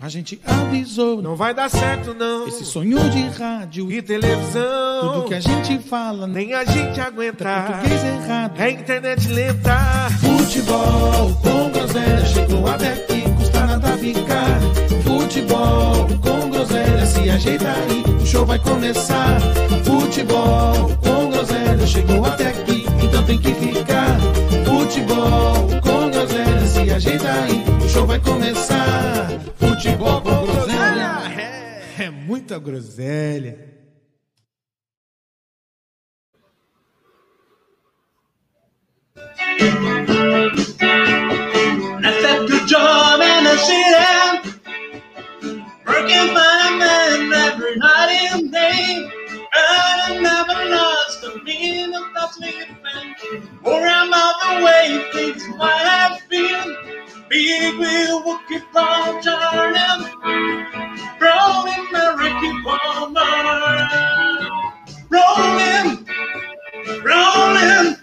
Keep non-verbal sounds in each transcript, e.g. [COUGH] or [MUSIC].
A gente avisou. Não vai dar certo, não. Esse sonho de rádio e televisão. Tudo que a gente fala. Nem a gente aguenta. Português errado. É internet lenta. Futebol com groselha. Chegou até aqui. Custa nada ficar. Futebol com groselha. Se ajeita aí. O show vai começar. Futebol com groselha. Chegou até aqui. Então tem que ficar. Futebol groselha. Se ajeita aí. O show vai começar. Futebol com groselha. É, é muita groselha. I the job in the city, working for a man every night and day. I never lost a minute of sleeping, or I'm out the way things might have been. Big wheel will keep on turning, rolling Mary keep on rolling, rolling,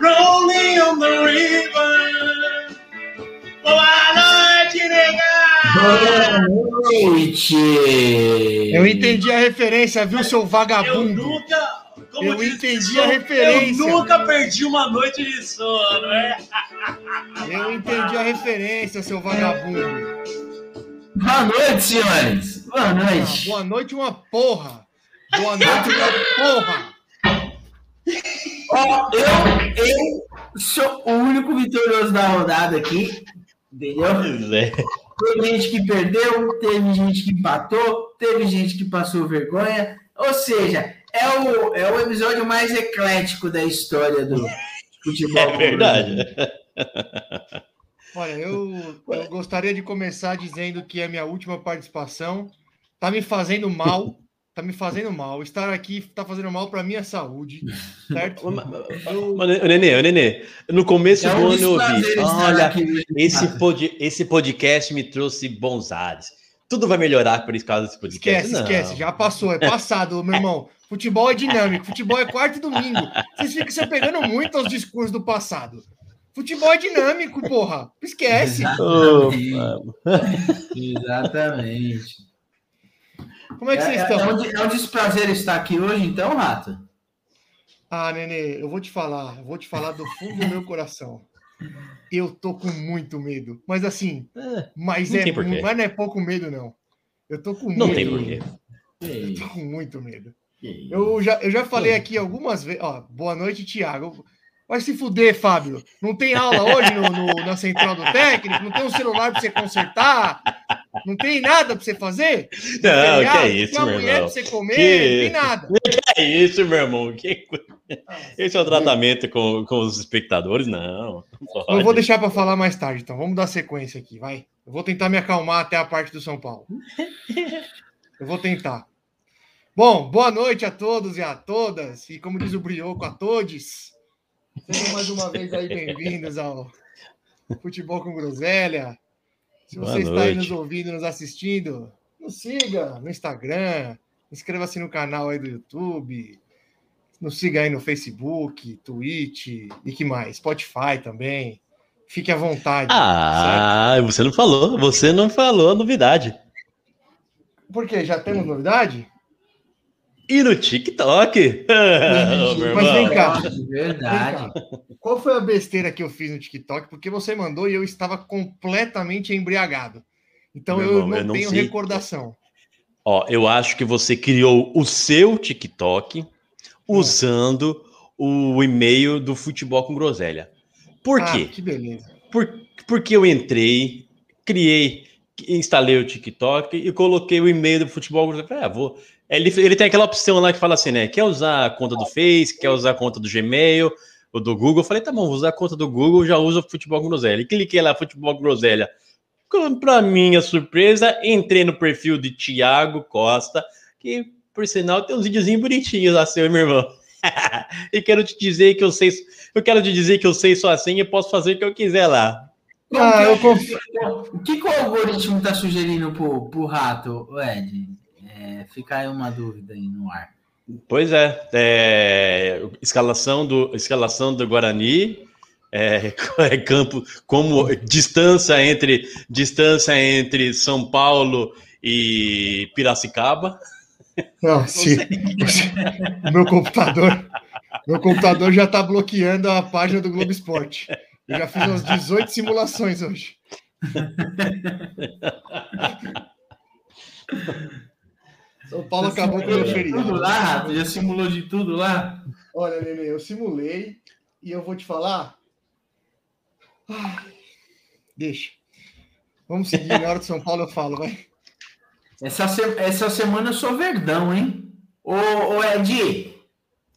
rolling on the river. Boa noite, nega! Boa noite! Eu entendi a referência, viu, seu Eu vagabundo? nunca. Como Eu entendi a referência. Eu nunca perdi uma noite de sono, é? Eu entendi a referência, seu vagabundo. Boa noite, senhores! Boa Ah, noite! boa noite, uma porra. Boa noite, uma porra. Ó, eu, eu sou o único vitorioso da rodada aqui, entendeu? Pois é. Teve gente que perdeu, teve gente que empatou, teve gente que passou vergonha. Ou seja, é o, é o episódio mais eclético da história do futebol. É verdade. Olha, eu, eu gostaria de começar dizendo que é a minha última participação. Tá me fazendo mal. Tá me fazendo mal. Estar aqui tá fazendo mal para minha saúde, certo? Eu- Nenê, ô, Nenê, no começo É do ano eu ouvi, olha, esse, pod, esse podcast me trouxe bons ares. Tudo vai melhorar por causa desse podcast. Esquece, Não. esquece, já passou, é passado, meu irmão. Futebol é dinâmico, futebol é quarto e domingo. Vocês ficam se apegando muito aos discursos do passado. Futebol é dinâmico, porra. Esquece. Exatamente. Como é que vocês É, é, estão? um, é um desprazer estar aqui hoje, então, Rato? Ah, Nenê, eu vou te falar, eu vou te falar do fundo do meu coração. Eu tô com muito medo. Mas assim, É, mas, Não é, tem mas não é pouco medo, não. Eu tô com Não muito tem medo. porquê. Que Tô com muito medo. Eu já, eu já falei aqui algumas vezes. Ó, boa noite, Thiago. Vai se fuder, Fábio. Não tem aula hoje no, no- na central do técnico? Não tem um celular pra você consertar? Não tem nada pra você fazer? Não, Feriado? que é Não isso, tem uma meu mulher irmão. pra você comer? Que- Não tem nada. [LAUGHS] Que é isso, meu irmão? Que Esse é o tratamento com, com os espectadores? Não. não vou deixar para falar mais tarde, então. Vamos dar sequência aqui, vai. Eu vou tentar me acalmar até a parte do São Paulo. [LAUGHS] Eu vou tentar. Bom, boa noite a todos e a todas. E como diz o Brioco, a todos. Sejam mais uma vez aí bem-vindos ao Futebol com Groselha. Se Boa você está aí nos ouvindo, nos assistindo, nos siga no Instagram, inscreva-se no canal aí do YouTube, nos siga aí no Facebook, Twitch e que mais? Spotify também. Fique à vontade. Ah, você não falou. Você não falou a novidade. certo? Por quê? Já temos novidade? E no TikTok? [LAUGHS] Mas vem irmão. cá. De verdade. Vem cá. Qual foi a besteira que eu fiz no TikTok? Porque você mandou e eu estava completamente embriagado. Então Meu eu irmão, não eu não tenho sei. recordação. Ó, eu acho que você criou o seu TikTok usando o e-mail do Futebol com Groselha. Por Ah, quê? que beleza. Por, porque eu entrei, criei, instalei o TikTok e coloquei o e-mail do Futebol com Groselha. Ah, vou. Ele, ele tem aquela opção lá que fala assim, né? Quer usar a conta do Face, quer usar a conta do Gmail, ou do Google. Eu falei, tá bom, vou usar a conta do Google, já uso o Futebol Groselha. E cliquei lá, Futebol Groselha. Pra minha surpresa, entrei no perfil de Thiago Costa, que, por sinal, tem uns videozinhos bonitinhos lá, seu meu irmão. [LAUGHS] e quero te dizer que eu sei. Eu quero te dizer que eu sei só assim e posso fazer o que eu quiser lá. Ah, eu confio. O que, que o algoritmo está sugerindo pro, pro rato, Ed? É, fica aí uma dúvida aí no ar. Pois é, é, escalação, do, escalação do Guarani, é, [LAUGHS] é campo, como distância entre distância entre São Paulo e Piracicaba. Não, o meu computador, meu computador já está bloqueando a página do Globo Esporte. Eu já fiz umas 18 simulações hoje. [LAUGHS] São Paulo acabou com o meu Tudo feriado. lá, Rato? Já simulou de tudo lá? Olha, Nenê, eu simulei e eu vou te falar. Ai, deixa. Vamos seguir, na hora de São Paulo eu falo, vai. Essa, se- essa semana eu sou verdão, hein? Ô, ô Ed,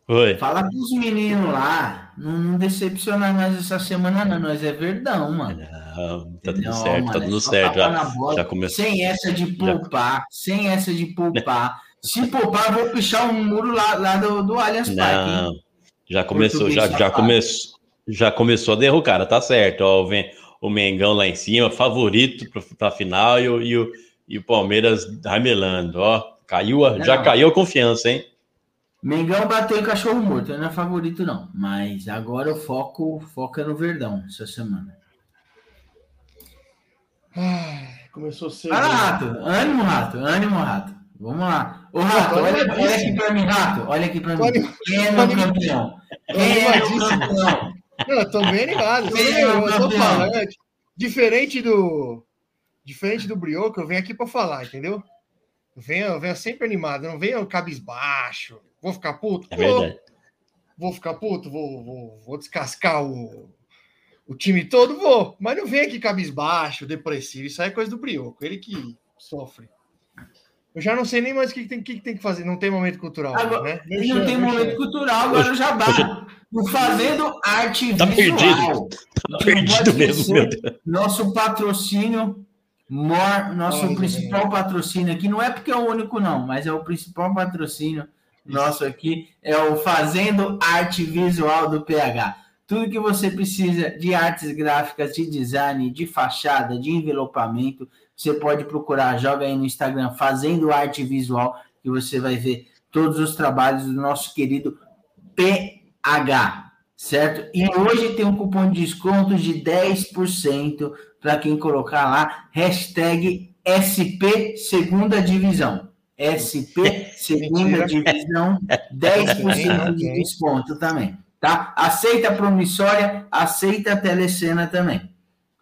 Oi. fala com os meninos lá. Não, não decepciona nós essa semana, não. Nós é verdão, mano. Não, tá tudo Não, certo, mano, tá tudo certo. Já, já começou. Sem essa de poupar, sem essa de poupar. Se poupar, eu vou pichar um muro lá, lá do, do Allianz Parque. já começou, Português já, já começou, já começou a derrubar, tá certo. Ó, vem o Mengão lá em cima, favorito pra, pra final e o, e, o, e o Palmeiras ramelando, ó. Caiu, a- já caiu a confiança, hein? Mengão bateu o cachorro morto, não é favorito, não. Mas agora o foco, é no Verdão essa semana. Ai, começou cedo. Lá, Rato. Ânimo, Rato. Ânimo, Rato. Vamos lá. Ô, Rato, olha, olha aqui pra mim, Rato. Olha aqui pra mim. anim- Quem é meu campeão? Quem é meu campeão? Não, eu tô bem animado. Quem é Eu, o eu tô campeão? falando. Diferente do. Diferente do Brioco, eu venho aqui pra falar, entendeu? Eu venho, eu venho sempre animado, eu não venho cabisbaixo. Vou ficar puto? É Vou. verdade. Vou ficar puto? Vou, vou, vou descascar o, o time todo? Vou. Mas não vem aqui cabisbaixo, depressivo. Isso aí é coisa do Brioco, ele que sofre. Eu já não sei nem mais o que tem, que tem que fazer. Não tem momento cultural, Agora, né? Ele não tem momento cultural, agora já dá. O Fazendo Arte Tá Visual. perdido. Tá perdido mesmo, meu Deus. Nosso patrocínio, mor, nosso Olha, principal patrocínio aqui, não é porque é o único, não, mas é o principal patrocínio nosso aqui, é o Fazendo Arte Visual do PH. Tudo que você precisa de artes gráficas, de design, de fachada, de envelopamento, você pode procurar, joga aí no Instagram, Fazendo Arte Visual, que você vai ver todos os trabalhos do nosso querido PH, certo? E hoje tem um cupom de desconto de 10% para quem colocar lá, hashtag SP Segunda Divisão. SP Segunda. Divisão, 10% de desconto também, tá? Aceita promissória, aceita a telecena também,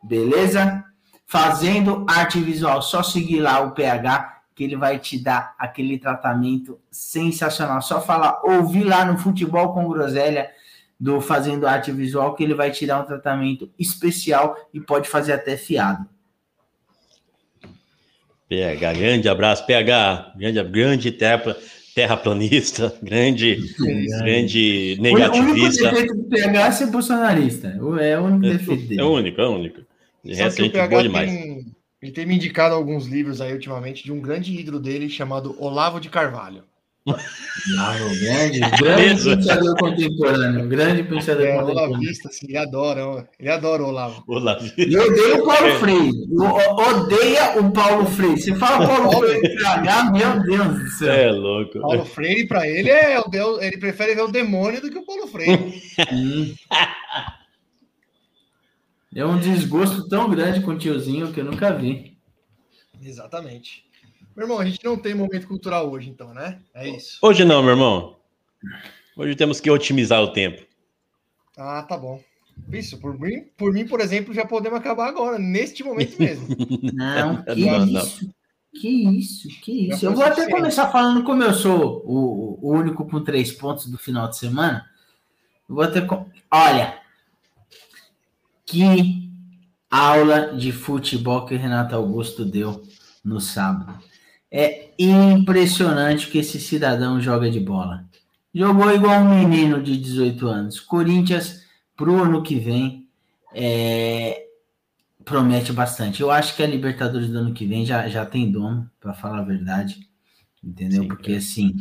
beleza? Fazendo arte visual, só seguir lá o PH que ele vai te dar aquele tratamento sensacional. Só falar, ouvir lá no Futebol com Groselha do Fazendo Arte Visual que ele vai te dar um tratamento especial e pode fazer até fiado. PH, grande abraço, PH, grande, grande terra, terraplanista, [LAUGHS] grande, grande O único negativista. defeito do PH é ser bolsonarista. O- É o único defeito É dele. o único, é o único. De Só resto, que o gente PH demais. tem, ele tem me indicado alguns livros aí ultimamente de um grande ídolo dele chamado Olavo de Carvalho. Ah, o grande, grande Mesmo. pensador contemporâneo. Grande pensador É, contemporâneo. olavista, assim, ele adora, ele adora o Olavo. Olá. E odeia o Paulo É. Freire. Odeia o Paulo Freire. Você fala Paulo Freire PH, meu Deus do céu. É louco. Paulo Freire, para ele, é o Deus, ele prefere ver o demônio do que o Paulo Freire. Hum. É um desgosto tão grande com o tiozinho que eu nunca vi. Exatamente. Meu irmão, a gente não tem momento cultural hoje, então, né? É isso. Hoje não, meu irmão. Hoje temos que otimizar o tempo. Ah, tá bom. Isso, por mim, por mim, por exemplo, já podemos acabar agora, neste momento [LAUGHS] mesmo. Não, [LAUGHS] que Não, não. isso. Que isso, que isso. Eu vou até começar falando como eu sou o, o único com três pontos do final de semana. Eu vou até. com- Olha, que aula de futebol que o Renato Augusto deu no sábado. É impressionante que esse cidadão joga de bola. Jogou igual um menino de 18 anos. Corinthians, pro ano que vem, é, promete bastante. Eu acho que a Libertadores do ano que vem já, já tem dono, para falar a verdade. Entendeu? Sim, Porque assim,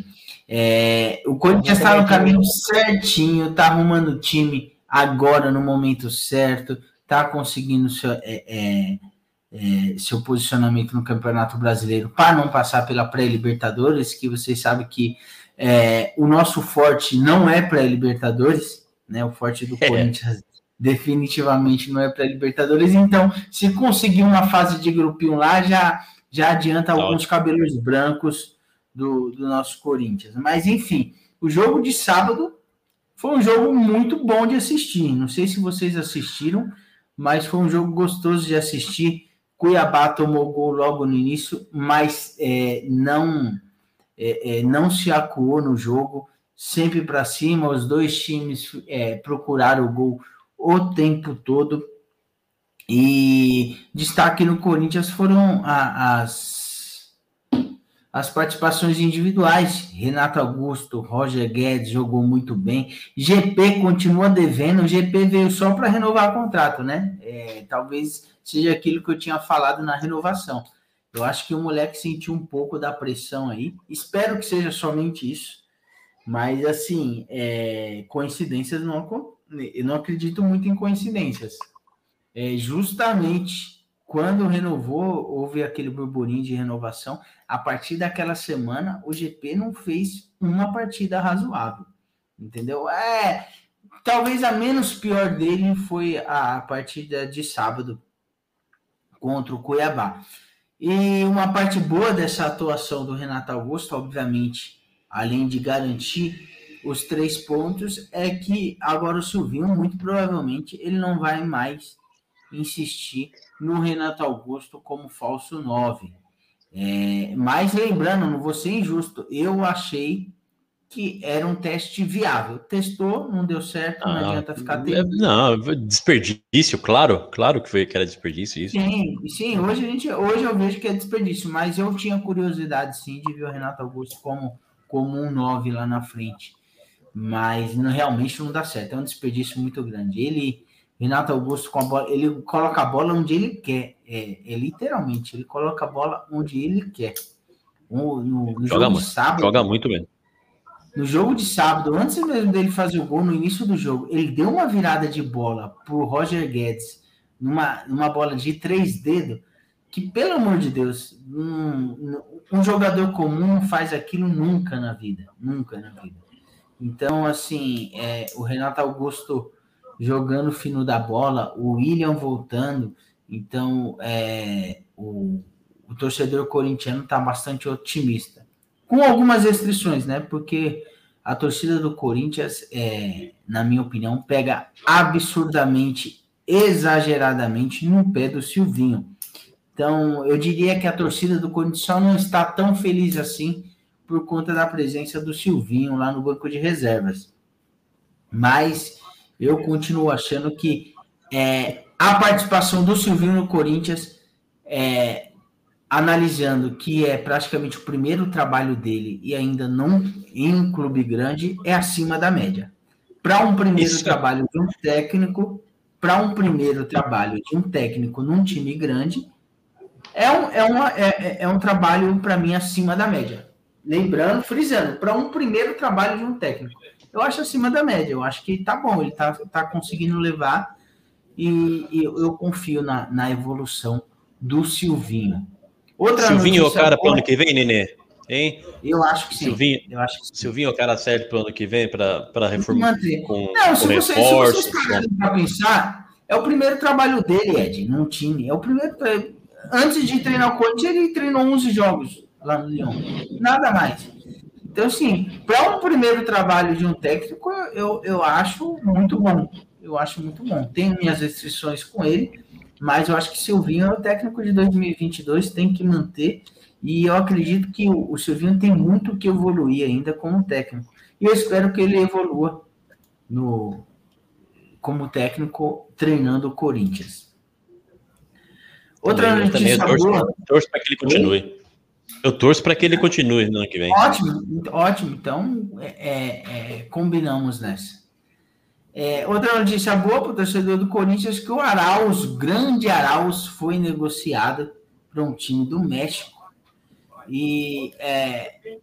é, o Corinthians está no caminho certinho, tá arrumando o time agora no momento certo, tá conseguindo seu, é, é, seu posicionamento no Campeonato Brasileiro para não passar pela pré-Libertadores, que vocês sabem que é, o nosso forte não é pré-Libertadores, né? O forte do [LAUGHS] É. Corinthians definitivamente não é para Libertadores. Então, se conseguir uma fase de grupinho lá, já, já adianta Tá alguns cabelos brancos do, do nosso Corinthians. Mas, enfim, o jogo de sábado foi um jogo muito bom de assistir. Não sei se vocês assistiram, mas foi um jogo gostoso de assistir. Cuiabá tomou gol logo no início, mas é, não, é, é, não se acuou no jogo, sempre para cima. Os dois times é, procuraram o gol o tempo todo. E destaque no Corinthians foram a, as, as participações individuais. Renato Augusto, Roger Guedes jogou muito bem. GP continua devendo. O GP veio só para renovar o contrato, né? É, talvez seja aquilo que eu tinha falado na renovação. Eu acho que o moleque sentiu um pouco da pressão aí. Espero que seja somente isso. Mas, assim, é, coincidências não eu não acredito muito em coincidências. É, justamente quando renovou, houve aquele burburinho de renovação. A partir daquela semana, o GP não fez uma partida razoável. Entendeu? É, talvez a menos pior dele foi a partida de sábado contra o Cuiabá. E uma parte boa dessa atuação do Renato Augusto, obviamente, além de garantir os três pontos é que agora o Silvinho, muito provavelmente, ele não vai mais insistir no Renato Augusto como falso 9. É, mas lembrando, não vou ser injusto, eu achei que era um teste viável. Testou, não deu certo, não Ah, adianta ficar é, tendo. Não, desperdício, claro, claro que foi que era desperdício isso. Sim, sim, hoje, a gente, hoje eu vejo que é desperdício, mas eu tinha curiosidade sim de ver o Renato Augusto como, como um 9 lá na frente. Mas não, realmente não dá certo, é um desperdício muito grande. Ele, Renato Augusto, com a bola, ele coloca a bola onde ele quer. É, é literalmente, ele coloca a bola onde ele quer. No, no, no Joga jogo de muito, sábado, Joga muito mesmo. no jogo de sábado, antes mesmo dele fazer o gol, no início do jogo, ele deu uma virada de bola pro Roger Guedes, numa, numa bola de três dedos, que, pelo amor de Deus, um, um jogador comum não faz aquilo nunca na vida. Nunca na vida. Então, assim, é, o Renato Augusto jogando fino da bola, o William voltando, então é, o, o torcedor corintiano está bastante otimista. Com algumas restrições, né? Porque a torcida do Corinthians, é, na minha opinião, pega absurdamente, exageradamente no pé do Silvinho. Então, eu diria que a torcida do Corinthians só não está tão feliz assim por conta da presença do Silvinho lá no banco de reservas. Mas eu continuo achando que é, a participação do Silvinho no Corinthians, é, analisando que é praticamente o primeiro trabalho dele e ainda não em um clube grande, é acima da média. Para um primeiro Isso. trabalho de um técnico, para um primeiro trabalho de um técnico num time grande, é um, é uma, é, é um trabalho, para mim, acima da média. Lembrando, frisando, para um primeiro trabalho de um técnico. Eu acho acima da média, eu acho que tá bom, ele tá, tá conseguindo levar e, e eu, eu confio na, na evolução do Silvinho. Outra Silvinho é o cara boa, pro ano que vem, Nenê? Hein? Eu acho que sim. Silvinho, Eu acho que sim. Silvinho é o cara certo pro ano que vem para reformar com, Não, com se, você, se vocês pararem para pensar, é o primeiro trabalho dele, Ed, num time. É o primeiro. Antes de treinar o Corinthians, ele treinou 11 jogos lá no Lyon. Nada mais. Então, assim, para um primeiro trabalho de um técnico, eu, eu acho muito bom. Eu acho muito bom. Tenho minhas restrições com ele, mas eu acho que Silvinho é o técnico de 2022, tem que manter. E eu acredito que o, o Silvinho tem muito que evoluir ainda como técnico. E eu espero que ele evolua no, como técnico treinando o Corinthians. Outra Eu também notícia torço, boa. torço para que ele continue. Eu torço para que ele continue no ano que vem. Ótimo, ótimo. Então, é, é, é, combinamos nessa. É, outra notícia boa para o torcedor do Corinthians que o Arauz, grande Arauz, foi negociado para um time do México. E é,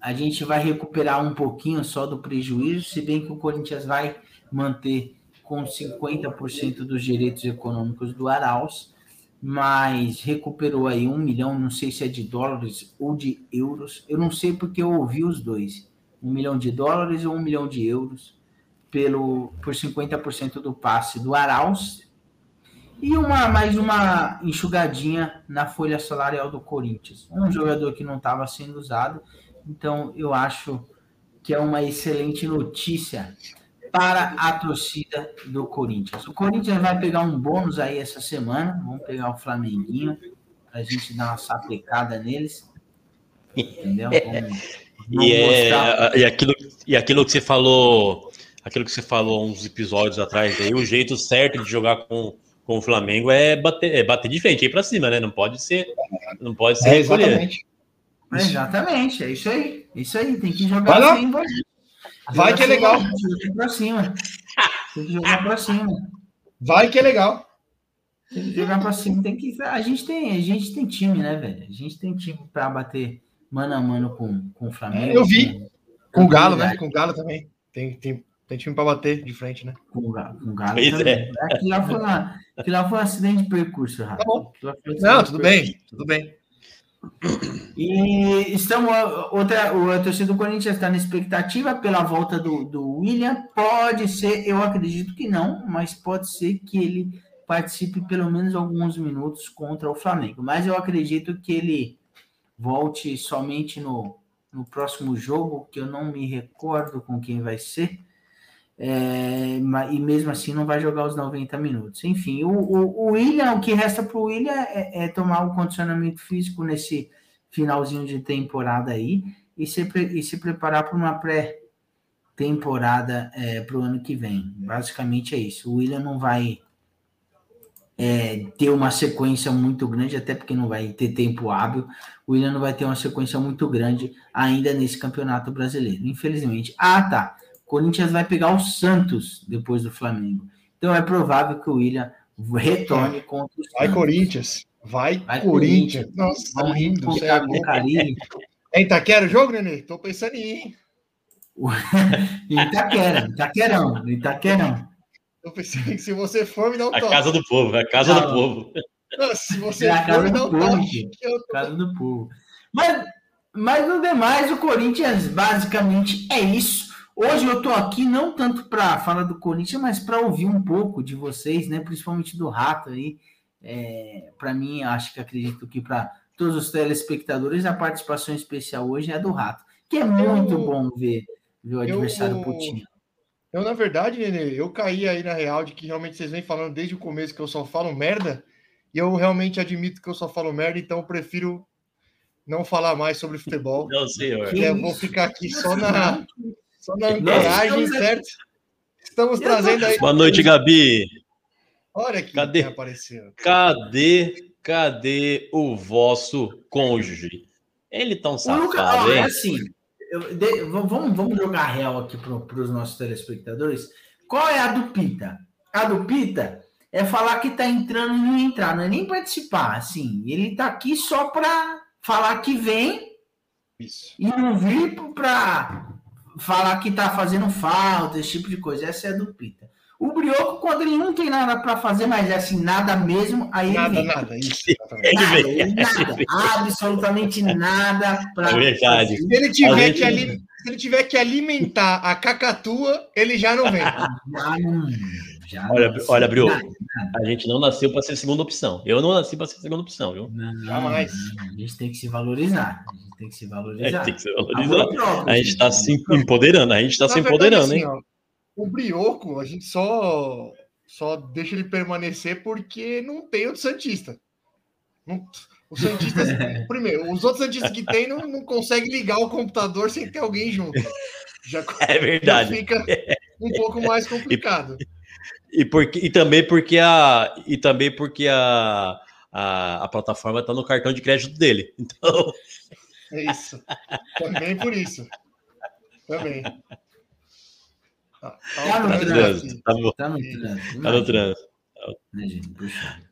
a gente vai recuperar um pouquinho só do prejuízo, se bem que o Corinthians vai manter com 50% dos direitos econômicos do Arauz, mas recuperou aí um milhão, não sei se é de dólares ou de euros, eu não sei porque eu ouvi os dois, um milhão de dólares ou um milhão de euros, pelo, por 50% do passe do Arauz e uma mais uma enxugadinha na folha salarial do Corinthians. Um jogador que não estava sendo usado, então eu acho que é uma excelente notícia para a torcida do Corinthians. O Corinthians vai pegar um bônus aí essa semana, vamos pegar o Flamenguinho para a gente dar uma sapecada neles. Entendeu? [LAUGHS] Vamos, e, é, e, aquilo, e aquilo que você falou, aquilo que você falou uns episódios atrás aí, o jeito certo de jogar com, com o Flamengo é bater, é bater de frente, ir para cima, né? Não pode ser, não pode ser É, exatamente. É, exatamente, é isso aí. É isso aí, tem que jogar Vai lá. assim, vai. Que é legal. Tem que jogar pra cima. Tem que jogar pra cima. Vai que é legal. Tem que jogar pra cima. Tem que... A, gente tem, a gente tem time, né, velho? A gente tem time pra bater mano a mano com, com o Flamengo. Eu vi. Com o Galo, né? Com o Galo também. Tem, tem, tem time para bater de frente, né? Com o Galo, com o Galo Pois também. Aquilo lá, foi uma, aquilo lá foi um acidente de percurso, Rafa. Tá bom. Não, tudo bem, tudo bem. E estamos. Outra, o torcedor do Corinthians está na expectativa pela volta do, do William. Pode ser, eu acredito que não, mas pode ser que ele participe pelo menos alguns minutos contra o Flamengo. Mas eu acredito que ele volte somente no, no próximo jogo, que eu não me recordo com quem vai ser. É, e mesmo assim não vai jogar os 90 minutos. Enfim, o, o, o William, o que resta para o William é, é tomar o condicionamento físico nesse finalzinho de temporada aí e se, e se preparar para uma pré-temporada para o ano que vem. Basicamente é isso. O William não vai é, ter uma sequência muito grande, até porque não vai ter tempo hábil. O William não vai ter uma sequência muito grande ainda nesse campeonato brasileiro, infelizmente. Ah, tá. Corinthians vai pegar o Santos depois do Flamengo. Então é provável que o William retorne contra o Vai Santos. Corinthians. Vai, Vai Corinthians. Corinthians. Nossa, tá Vamos lindo. Você é com carinho. É Itaquera o jogo, Nenê? Tô pensando em ir? [LAUGHS] Itaquera, Itaquerão, Itaquerão. Tô pensando em se você for, me dá um A toque. casa do povo, a casa Não. do povo. Nossa, se você É a for, casa me dá do um povo, toque. que tô- Casa do povo. Mas, mas no demais, o Corinthians basicamente é isso. Hoje eu tô aqui não tanto para falar do Corinthians, mas para ouvir um pouco de vocês, né? Principalmente do Rato aí. É, para mim, acho que acredito que para todos os telespectadores, a participação especial hoje é a do Rato, que é muito Eu- bom ver, ver o eu- adversário putinho. Eu, na verdade, Nenê, eu caí aí na real de que realmente vocês vêm falando desde o começo que eu só falo merda, e eu realmente admito que eu só falo merda, então eu prefiro não falar mais sobre futebol. Não, senhor. E eu vou ficar aqui só na, só na ancoragem, certo? Estamos trazendo aí. Boa noite, Gabi. Olha aqui Cadê? quem apareceu. Cadê, cadê o vosso cônjuge? Ele tão safado, é hein? assim, eu- de- vamos, vamos jogar real aqui para os nossos telespectadores. Qual é a do Pita? A do Pita é falar que tá entrando e não entrar, não é nem participar, assim. Ele tá aqui só para falar que vem Isso. e não vir para falar que tá fazendo falta, esse tipo de coisa. Essa é a do Pita. O Brioco, quando ele não tem nada para fazer, mas é assim, nada mesmo, aí ele Nada, vem. nada, isso. exatamente. Ele Nada, vem. ele nada, absolutamente nada para É verdade. Se ele, tiver que ali- se ele tiver que alimentar a cacatua, ele já não vem. [LAUGHS] Já não. Já Olha, olha, Brio, nada, a gente não nasceu para ser segunda opção. Eu não nasci para ser segunda opção, viu? não, Jamais. não, A gente tem que se valorizar. A gente tem que se É, valorizar. tem que se Amor valorizar. próprio, A gente está se empoderando, a gente está se verdade, empoderando, assim, hein? ó, o Brioco, a gente só, só deixa ele permanecer porque não tem outro Santista. Não- os Santistas, [LAUGHS] primeiro, os outros Santistas que tem não, não conseguem ligar o computador sem ter alguém junto. Já, [LAUGHS] É já verdade. fica um pouco mais complicado. E, porque, e também porque a e também porque a, a, a plataforma está no cartão de crédito dele. [LAUGHS] Então, É isso. Também por isso. Também. Tá, Tá no tá tá no trânsito, tá no, Tá no trânsito. tá no trânsito. Né.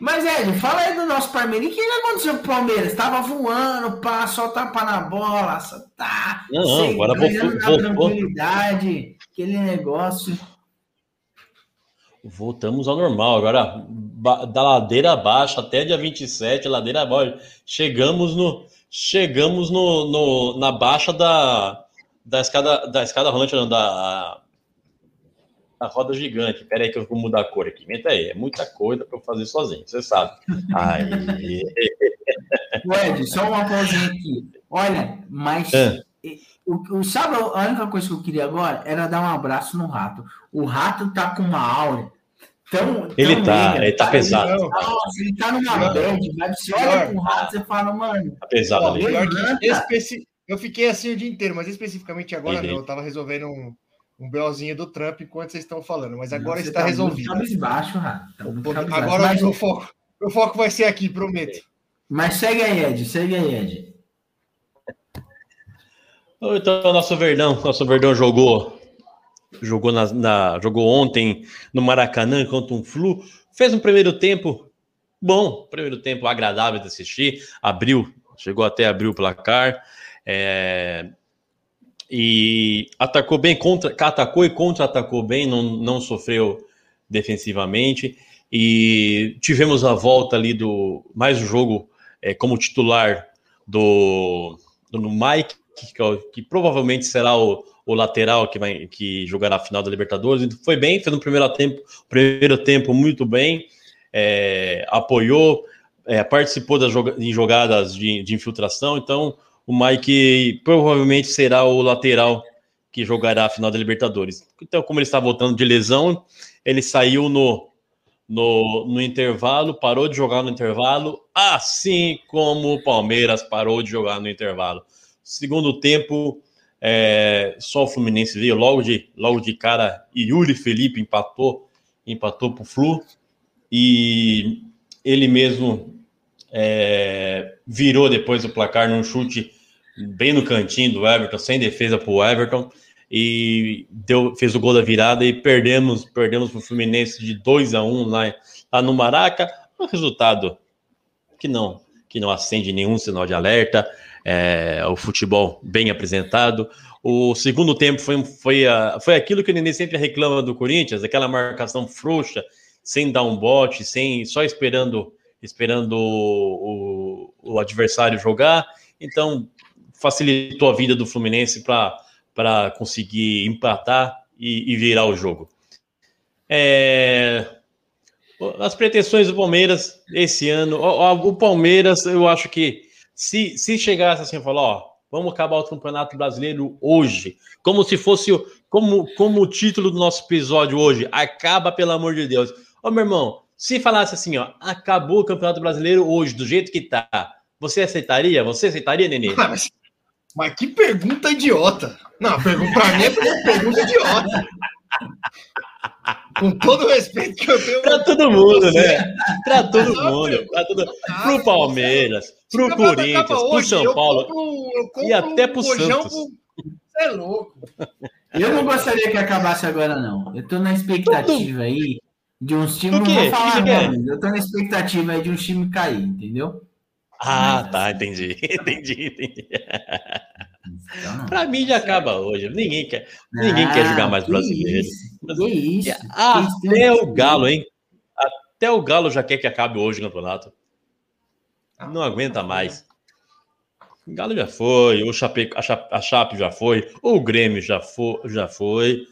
Mas, Ed, fala aí do nosso Palmeiras. O que aconteceu com o Palmeiras? Tava voando, pá, só tapa na bola, só tá. Não, não, agora ganhando voltou- na voltou. tranquilidade, aquele negócio. Voltamos ao normal. Agora, da ladeira abaixo até dia 27, ladeira abaixo. Chegamos no. Chegamos no, no- na baixa da, da escada da escada rolante, não, da, a roda gigante. Pera aí que eu vou mudar a cor aqui. Inventa aí, é muita coisa para eu fazer sozinho, você sabe. Aí. [LAUGHS] Ed, só uma pausinha aqui. Olha, mas É. o, o- sabe a única coisa que eu queria agora era dar um abraço no rato. O rato tá com uma aura. Tão, Ele tão tá, ele tá cara. pesado. Não, Nossa, ele tá numa bad, vai. Você olha pro rato e fala, mano, Tá pesado Ó, ali. pior que Levanta. especi- Eu fiquei assim o dia inteiro, mas especificamente agora Entendi. não. Eu tava resolvendo um, um BOzinho do Trump enquanto vocês estão falando, mas agora você está tá resolvido. Muito cabisbaixo, rato. Tá muito. Agora mas, o meu foco, meu foco vai ser aqui, prometo. mas segue aí, Ed, segue aí, Ed. Então, nosso Verdão, nosso Verdão jogou, jogou, na, na- jogou ontem no Maracanã contra um Flu. Fez um primeiro tempo bom, primeiro tempo agradável de assistir. Abriu, chegou até abrir o placar. é, e atacou bem, contra, atacou e contra-atacou bem, não, não sofreu defensivamente. E tivemos a volta ali do mais um jogo é, como titular do, do Mike, que, que provavelmente será o, o lateral que, vai, que jogará a final da Libertadores. Então, Foi bem, fez um primeiro tempo, primeiro tempo muito bem, é, apoiou, é, participou das joga- em jogadas de, de infiltração. Então, o Mike provavelmente será o lateral que jogará a final da Libertadores. Então, como ele está voltando de lesão, ele saiu no, no, no intervalo, parou de jogar no intervalo, assim como o Palmeiras parou de jogar no intervalo. Segundo tempo, é, só o Fluminense veio logo de, logo de cara. Yuri Felipe empatou, empatou para o Flu. E ele mesmo é, virou depois o placar num chute bem no cantinho do Everton, sem defesa para o Everton. E deu, fez o gol da virada e perdemos, perdemos para o Fluminense de 2 a 1 lá, lá no Maraca. Um resultado que não, que não acende nenhum sinal de alerta é, o futebol bem apresentado. O segundo tempo foi, foi, a, foi aquilo que o Nenê sempre reclama do Corinthians, aquela marcação frouxa, sem dar um bote, sem só esperando esperando o, o, o adversário jogar. Então, facilitou a vida do Fluminense para conseguir empatar e, e, virar o jogo. É, as pretensões do Palmeiras esse ano, o, o Palmeiras, eu acho que se, se chegasse assim, falar, ó, vamos acabar o Campeonato Brasileiro hoje, como se fosse o, como, como o título do nosso episódio hoje, acaba, pelo amor de Deus. Ô, meu irmão, se falasse assim, ó, acabou o Campeonato Brasileiro hoje, do jeito que tá, você aceitaria? Você aceitaria, Nenê? Mas, mas que pergunta idiota. Não, pergunta pra mim é pergunta idiota. Com todo o respeito que eu tenho. Pra todo mundo, né? Pra todo mundo. Pra todo... Pro Palmeiras, pro Corinthians, pro São Paulo compro, e até pro um Santos. Você é louco. Eu não gostaria que acabasse agora, não. Eu tô na expectativa aí de uns times. Não vou falar Que que é? nomes, Eu tô na expectativa aí de um time cair, entendeu? Ah, Mas, tá, entendi, [LAUGHS] entendi, entendi. então. Pra mim já acaba hoje. Ninguém quer, ninguém quer jogar mais que brasileiro. isso, Que isso? Até o Galo, hein? Até o Galo já quer que acabe hoje o campeonato. Não aguenta mais. O Galo já foi, o Chape, a, Chape, já foi, o Grêmio já foi, já foi.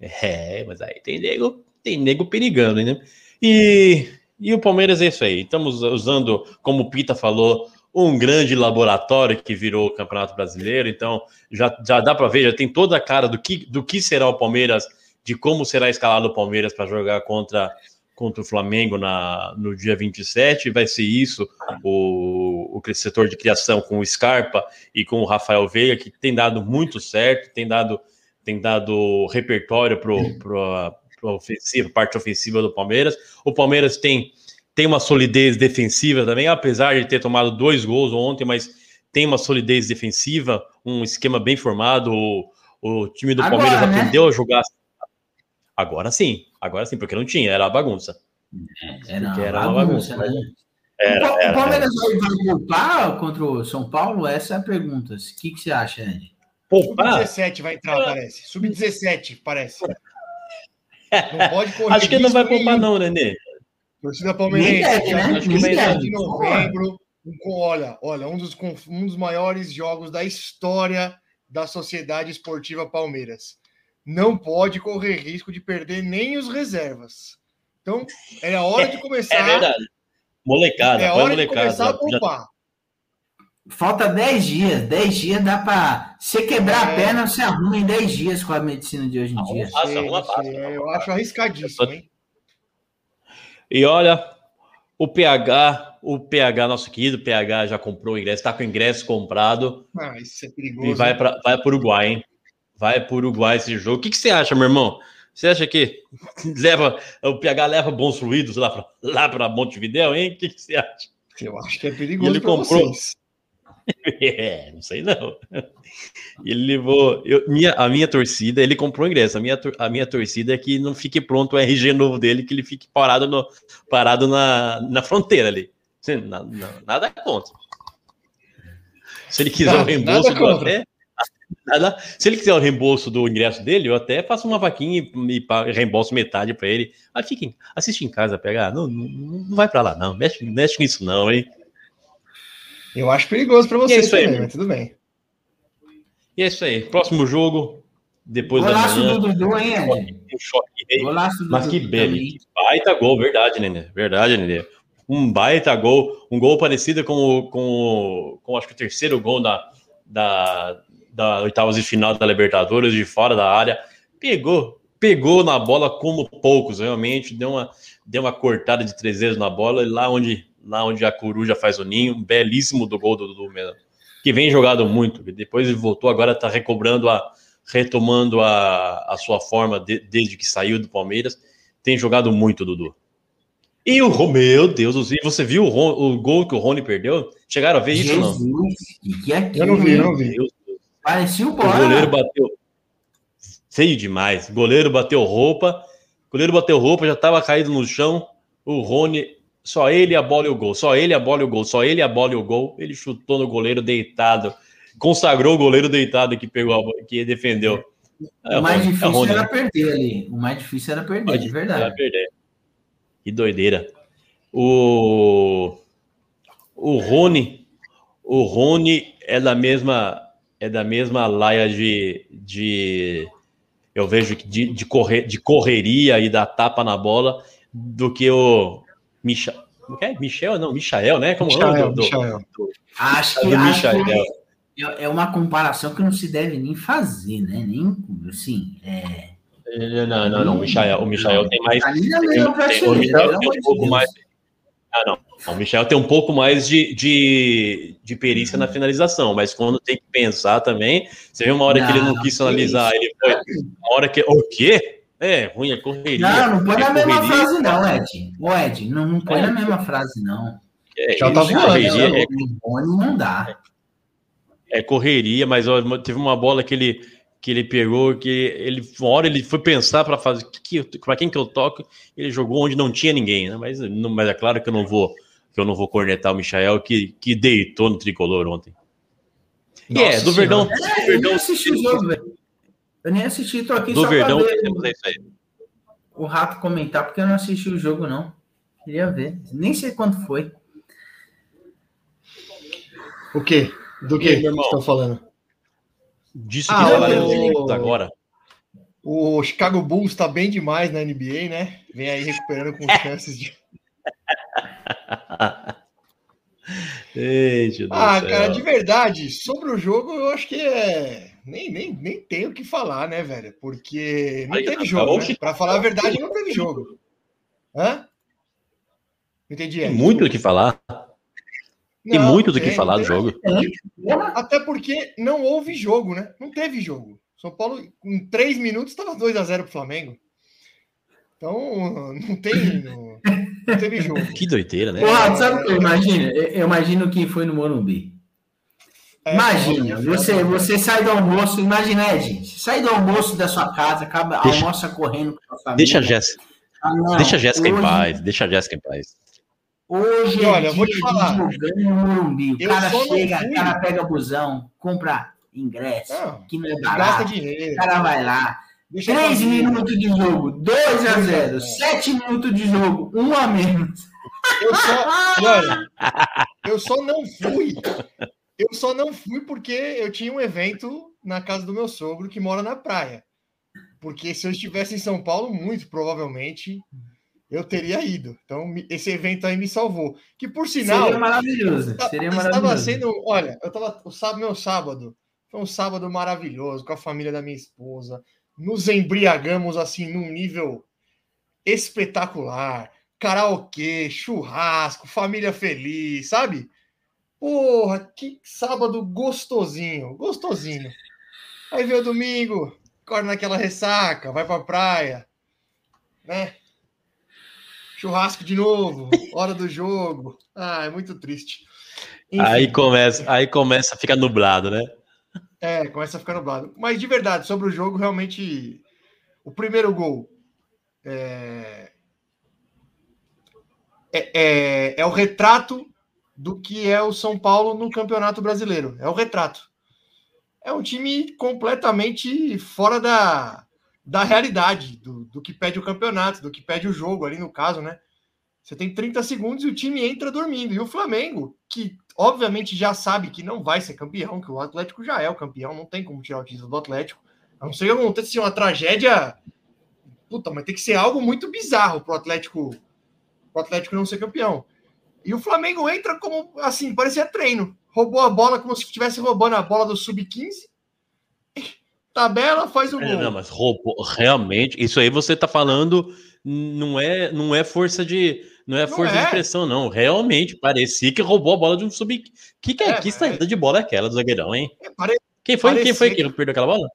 É, mas aí tem nego, tem nego perigando, né? E, e o Palmeiras é isso aí. Estamos usando, como o Pita falou, um grande laboratório que virou o Campeonato Brasileiro. Então, já, já dá para ver, já tem toda a cara do que, do que será o Palmeiras, de como será escalado o Palmeiras para jogar contra, contra o Flamengo na, no dia 27. Vai ser isso, o, o setor de criação com o Scarpa e com o Rafael Veiga, que tem dado muito certo, tem dado, tem dado repertório para a ofensiva, parte ofensiva do Palmeiras. O Palmeiras tem tem uma solidez defensiva também, apesar de ter tomado dois gols ontem, mas tem uma solidez defensiva, um esquema bem formado. O, o time do Agora, Palmeiras né? aprendeu a jogar. Agora sim, agora sim, porque não tinha, era bagunça. É, Porque era uma bagunça, né? Era, o era, o Palmeiras vai vai poupar contra o São Paulo? Essa é a pergunta. O que, que você acha, Ed? Poupar? Sub-17 vai entrar, parece. Sub-17, parece. Não pode correr Acho que não vai poupar, não, Nenê. Torcida palmeirense, deve, né? 27 Nem deve. de novembro. com- olha, olha, um dos, um dos maiores jogos da história da Sociedade Esportiva Palmeiras. Não pode correr risco de perder nem os reservas. Então, é a hora de [LAUGHS] começar. É verdade. Molecada, É hora de molecada. começar a Já- poupar. Falta 10 dias. 10 dias dá pra. Se quebrar a É. perna, você arruma em 10 dias com a medicina de hoje em dia. Passa, arruma é, arruma eu acho arriscadíssimo, hein? E olha, o PH, o PH, nosso querido PH já comprou o ingresso, tá com o ingresso comprado Ah, isso é perigoso. e vai para vai pro Uruguai, hein? Vai pro Uruguai esse jogo. O que, que você acha, meu irmão? Você acha que leva o PH leva bons fluidos lá para lá para Montevidéu, hein? O que, que você acha? Eu acho que é perigoso Ele pra comprou. vocês. [LAUGHS] É, não sei não. Ele levou. eu- minha, a minha torcida, ele comprou o ingresso. A minha, a minha torcida é que não fique pronto o RG novo dele, que ele fique parado, no, parado na, na fronteira ali. Na- na- nada contra. Se ele quiser o Nada- reembolso do contra. até. Nada- se ele quiser o reembolso do ingresso dele, eu até faço uma vaquinha e, e reembolso metade para ele. Ah, fica em- assiste em casa, pegar. Não, não, não vai para lá, não. Mexe, mexe nisso, não, hein? Eu acho perigoso pra vocês isso aí, também, tudo bem. E é isso aí. Próximo jogo, depois da Golaço manhã. do Dudu, hein? Um choque rei. Golaço do Mas que belo. que Baita gol, verdade, Nenê. Verdade, Nenê. Um baita gol. Um gol parecido com, o- com, o- com acho que o terceiro gol da, da, da oitavas de final da Libertadores, de fora da área. Pegou, pegou na bola como poucos, realmente. Deu uma, deu uma cortada de três vezes na bola. E lá onde, lá onde a coruja faz o ninho, um belíssimo do gol do Dudu mesmo. Que vem jogado muito. Depois ele voltou, agora está recobrando a, retomando a, a sua forma de- desde que saiu do Palmeiras. Tem jogado muito, Dudu. E o meu Deus, do céu, você viu o, Ron- o gol que o Rony perdeu? Chegaram a ver isso não? Jesus, que é aquilo? Eu não vi, não vi. Deus, Parecia o o goleiro bateu. Feio demais. O goleiro bateu roupa. O goleiro bateu roupa, já estava caído no chão. O Rony, só ele, a bola e o gol. Só ele, a bola e o gol. Só ele, a bola e o gol. Ele chutou no goleiro deitado. Consagrou o goleiro deitado que pegou bola, que defendeu. É, O mais Rony, é difícil Rony, era né? perder ali. O mais difícil era perder, de verdade. perder. Que doideira. O, o Rony, o Rony é da mesma é da mesma laia de, de eu vejo que de, de, correr, de correria e da tapa na bola do que o Michel, é? Michel não, Michael, né? Como é o nome Michael, do, do, Michael. Acho que, do acho Michael. que é uma comparação que não se deve nem fazer, né? Nem, assim, é... Não, não, não, o Michael, o Michael tem mais tem, mesma tem, o pelo tem um pouco mais. Ah, não. O Michel tem um pouco mais de, de, de perícia na finalização, mas quando tem que pensar também, você viu uma hora que ele não Não, quis isso. ele foi. Uma hora que. O quê? É, ruim, é correria. Não, não põe é na mesma correria, frase, não, Ed. Ô, Ed, não, não põe É. na mesma frase, não. É, Já tá voando, correria, Não, é, o Boni não dá. é correria, mas ó, teve uma bola que ele, que ele pegou, que ele, uma hora ele foi pensar para fazer, que, que, para quem que eu toco, ele jogou onde não tinha ninguém, né? Mas, não, mas é claro que eu não vou, que eu não vou cornetar o Michael, que, que deitou no tricolor ontem. E é, Nossa do Verdão, É, do eu nem assisti o jogo, velho. Eu nem assisti, tô aqui do só Verdão, pra ver temos é isso aí. o Rato comentar, porque eu não assisti o jogo, não. Queria ver. Nem sei quanto foi. O quê? Do que estão falando? Disso que Ah, falaremos o- agora. O Chicago Bulls tá bem demais na NBA, né? Vem aí recuperando com chances de. Do Ah, cara, de verdade, sobre o jogo, eu acho que é. Nem, nem, nem tenho o que falar, né, velho? Porque não Aí, teve tá jogo. Né? Pra falar a verdade, não teve jogo. Hã? Não entendi. Tem Ed, muito desculpa. que falar. Tem Não, muito do que tem, falar do tem. jogo. Até porque não houve jogo, né? Não teve jogo. São Paulo, em três minutos, estava 2 a 0 pro Flamengo. Então, [LAUGHS] não tem. Não teve jogo. Que doideira, né? Rato, sabe o que eu imagino? Eu imagino que foi no Morumbi. É, Imagina, você, é, você sai do almoço, imagina, Ed, você sai do almoço da sua casa, acaba, Deixa- almoça correndo com a sua família. Deixa a Jéssica, Ah, deixa a Jéssica em paz, deixa a Jéssica em paz. Hoje E olha, é eu vou te falar. jogando no Morumbi. O Eu cara chega, o cara pega busão, compra ingresso, Não, que não é Gasta barato. dinheiro. O cara vai lá, Deixa a 3 família. minutos de jogo, 2 a 0 É. 7 minutos de jogo, 1 a menos. Eu só, [LAUGHS] olha, eu só não fui. Eu só não fui porque eu tinha um evento na casa do meu sogro que mora na praia. Porque se eu estivesse em São Paulo, muito provavelmente eu teria ido. Então, esse evento aí me salvou. Que por sinal. Seria maravilhoso. Seria Estava maravilhoso. sendo, olha, eu tava o sábado, meu sábado foi um sábado maravilhoso com a família da minha esposa. Nos embriagamos assim num nível espetacular. Karaokê, churrasco, família feliz, sabe? Porra, que sábado gostosinho, gostosinho. Aí veio o domingo, acorda naquela ressaca, vai pra praia, né? Churrasco de novo, [LAUGHS] hora do jogo. Ah, é muito triste. Enfim. Aí começa, aí começa a ficar nublado, né? É, começa a ficar nublado. Mas de verdade, sobre o jogo, realmente, o primeiro gol é, é, é, é o retrato do que é o São Paulo no Campeonato Brasileiro. É o retrato. É um time completamente fora da, da realidade, do, do que pede o campeonato, do que pede o jogo ali no caso, né? Você tem 30 segundos e o time entra dormindo. E o Flamengo, que obviamente já sabe que não vai ser campeão, que o Atlético já é o campeão, não tem como tirar o título do Atlético. A não ser que aconteça uma tragédia. Puta, mas tem que ser algo muito bizarro pro Atlético, pro Atlético não ser campeão. E o Flamengo entra como assim, parecia treino. Roubou a bola como se estivesse roubando a bola do sub-15. Tabela, faz o É, gol. não, mas roubou, realmente, isso aí você tá falando não é, não é força de não é Não força é. de expressão, não. Realmente, parecia que roubou a bola de um sub. Que, que, É, que mas- saída de bola é aquela do zagueirão, hein? É, pare- Quem foi, quem foi parecia que perdeu aquela bola?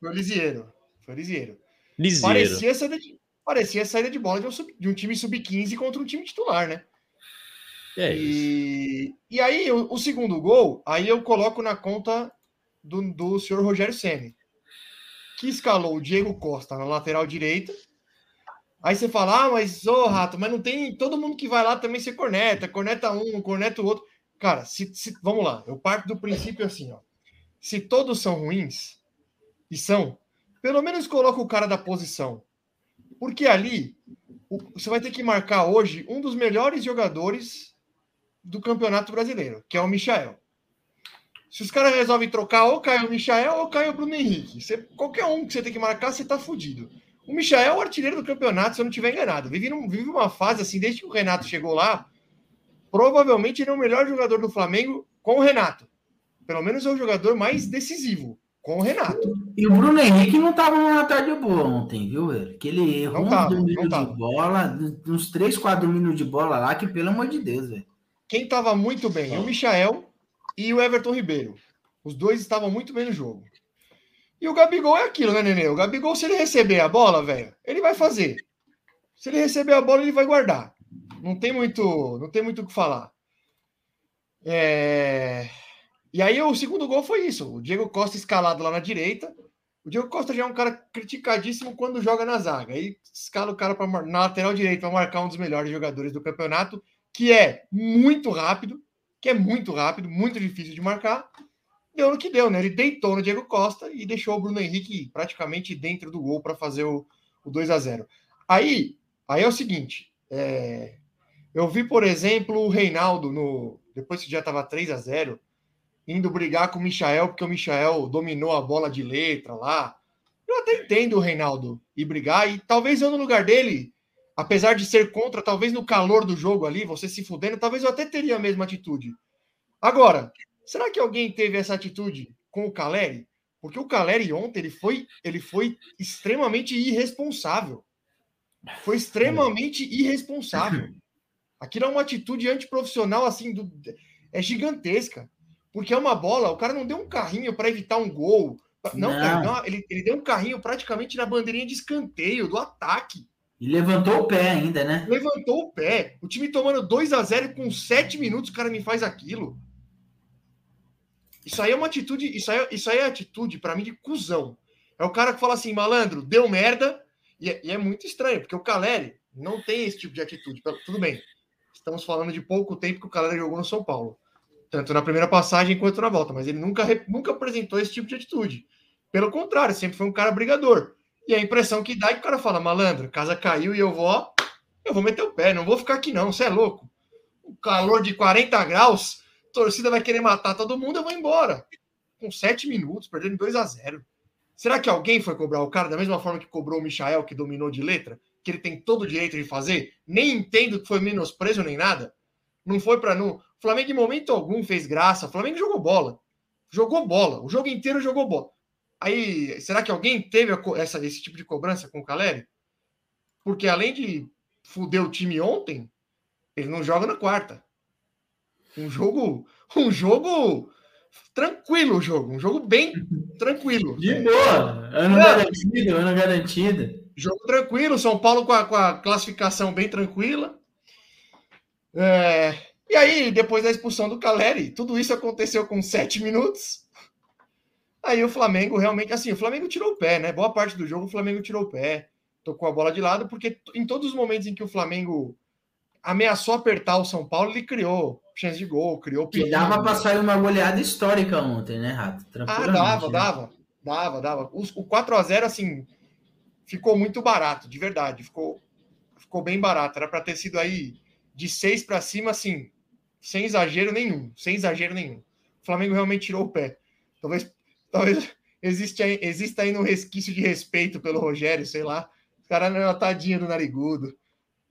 Foi o Lisieiro. Foi o Lisieiro. Liseiro. Parecia saída de, parecia saída de bola de um, sub- de um time sub-15 contra um time titular, né? É isso. E, e aí, o, o segundo gol, aí eu coloco na conta do, do senhor Rogério Senni, que escalou o Diego Costa na lateral direita. Aí você fala, ah, mas, ô, Rato, mas não tem. Todo mundo que vai lá também se corneta, corneta um, corneta o outro. Cara, se, se- vamos lá, eu parto do princípio assim, ó. Se todos são ruins, e são, pelo menos coloca o cara da posição. Porque ali, o- você vai ter que marcar hoje um dos melhores jogadores do Campeonato Brasileiro, que é o Michael. Se os caras resolvem trocar, ou cai o Michael ou cai o Bruno Henrique. Você- qualquer um que você tem que marcar, você tá fudido. O Michael é o artilheiro do campeonato, se eu não estiver enganado. Vive, num- vive uma fase assim, desde que o Renato chegou lá, provavelmente ele é o melhor jogador do Flamengo com o Renato. Pelo menos é o jogador mais decisivo com o Renato. E o Bruno Henrique não tava numa tarde boa ontem, viu, velho? Que ele errou tava, não tava. de bola, uns três, quatro domínios de bola lá, que pelo amor de Deus, velho. Quem estava muito bem, o Michael e o Everton Ribeiro. Os dois estavam muito bem no jogo. E o Gabigol é aquilo, né, Nenê? O Gabigol, se ele receber a bola, velho, ele vai fazer. Se ele receber a bola, ele vai guardar. Não tem muito, não tem muito o que falar. É... E aí o segundo gol foi isso. O Diego Costa escalado lá na direita. O Diego Costa já é um cara criticadíssimo quando joga na zaga. Aí escala o cara pra, na lateral direita para marcar um dos melhores jogadores do campeonato, que é muito rápido, que é muito rápido, muito difícil de marcar. Deu no que deu, né? Ele deitou no Diego Costa e deixou o Bruno Henrique praticamente dentro do gol para fazer o, o 2 a 0 Aí, aí é o seguinte: é, eu vi, por exemplo, o Reinaldo, no, depois que já estava 3 a 0 indo brigar com o Michael, porque o Michael dominou a bola de letra lá. Eu até entendo o Reinaldo ir brigar, e talvez eu, no lugar dele, apesar de ser contra, talvez no calor do jogo ali, você se fudendo, talvez eu até teria a mesma atitude. Agora, será que alguém teve essa atitude com o Caleri? Porque o Caleri ontem ele foi, ele foi extremamente irresponsável. Foi extremamente irresponsável. Aquilo é uma atitude antiprofissional assim do, é gigantesca. Porque é uma bola, o cara não deu um carrinho para evitar um gol. Não, Não. cara, não, ele, ele deu um carrinho praticamente na bandeirinha de escanteio do ataque. E levantou o pé ainda, né? Levantou o pé. O time tomando 2 a 0 e com 7 minutos o cara me faz aquilo. Isso aí é uma atitude, isso aí, isso aí é atitude para mim de cuzão. É o cara que fala assim, malandro, deu merda, e é, e é muito estranho, porque o Caleri não tem esse tipo de atitude. Tudo bem, estamos falando de pouco tempo que o Caleri jogou no São Paulo, tanto na primeira passagem quanto na volta, mas ele nunca, nunca apresentou esse tipo de atitude. Pelo contrário, sempre foi um cara brigador. E a impressão que dá é que o cara fala, malandro, casa caiu e eu vou, eu vou meter o pé, não vou ficar aqui não, você é louco. O calor de 40 graus, torcida vai querer matar todo mundo, eu vou embora. Com 7 minutos, perdendo 2 a 0 Será que alguém foi cobrar o cara da mesma forma que cobrou o Michael, que dominou de letra? Que ele tem todo o direito de fazer? Nem entendo que foi menosprezo nem nada. Não foi para não. O Flamengo, em momento algum, fez graça. O Flamengo jogou bola. Jogou bola. O jogo inteiro jogou bola. Aí, será que alguém teve essa, esse tipo de cobrança com o Caleri? Porque além de fuder o time ontem, ele não joga na quarta. Um jogo. Um jogo tranquilo, o jogo. Um jogo bem tranquilo. De É. boa. Ano Não. garantido, ano garantido. Jogo tranquilo, São Paulo com a, com a classificação bem tranquila. É, e aí, depois da expulsão do Caleri, tudo isso aconteceu com sete minutos. Aí o Flamengo realmente, assim, o Flamengo tirou o pé, né? Boa parte do jogo o Flamengo tirou o pé, tocou a bola de lado, porque em todos os momentos em que o Flamengo ameaçou apertar o São Paulo, ele criou chance de gol, criou perigo. dava pra sair uma goleada histórica ontem, né, Rato? Ah, dava, né? dava, dava, dava. O, o 4 a 0 assim, ficou muito barato, de verdade. Ficou, ficou bem barato. Era para ter sido aí de 6 para cima, assim, sem exagero nenhum, sem exagero nenhum. O Flamengo realmente tirou o pé. Talvez, talvez exista, aí- exista ainda um resquício de respeito pelo Rogério, sei lá. O cara não é uma tadinha do narigudo.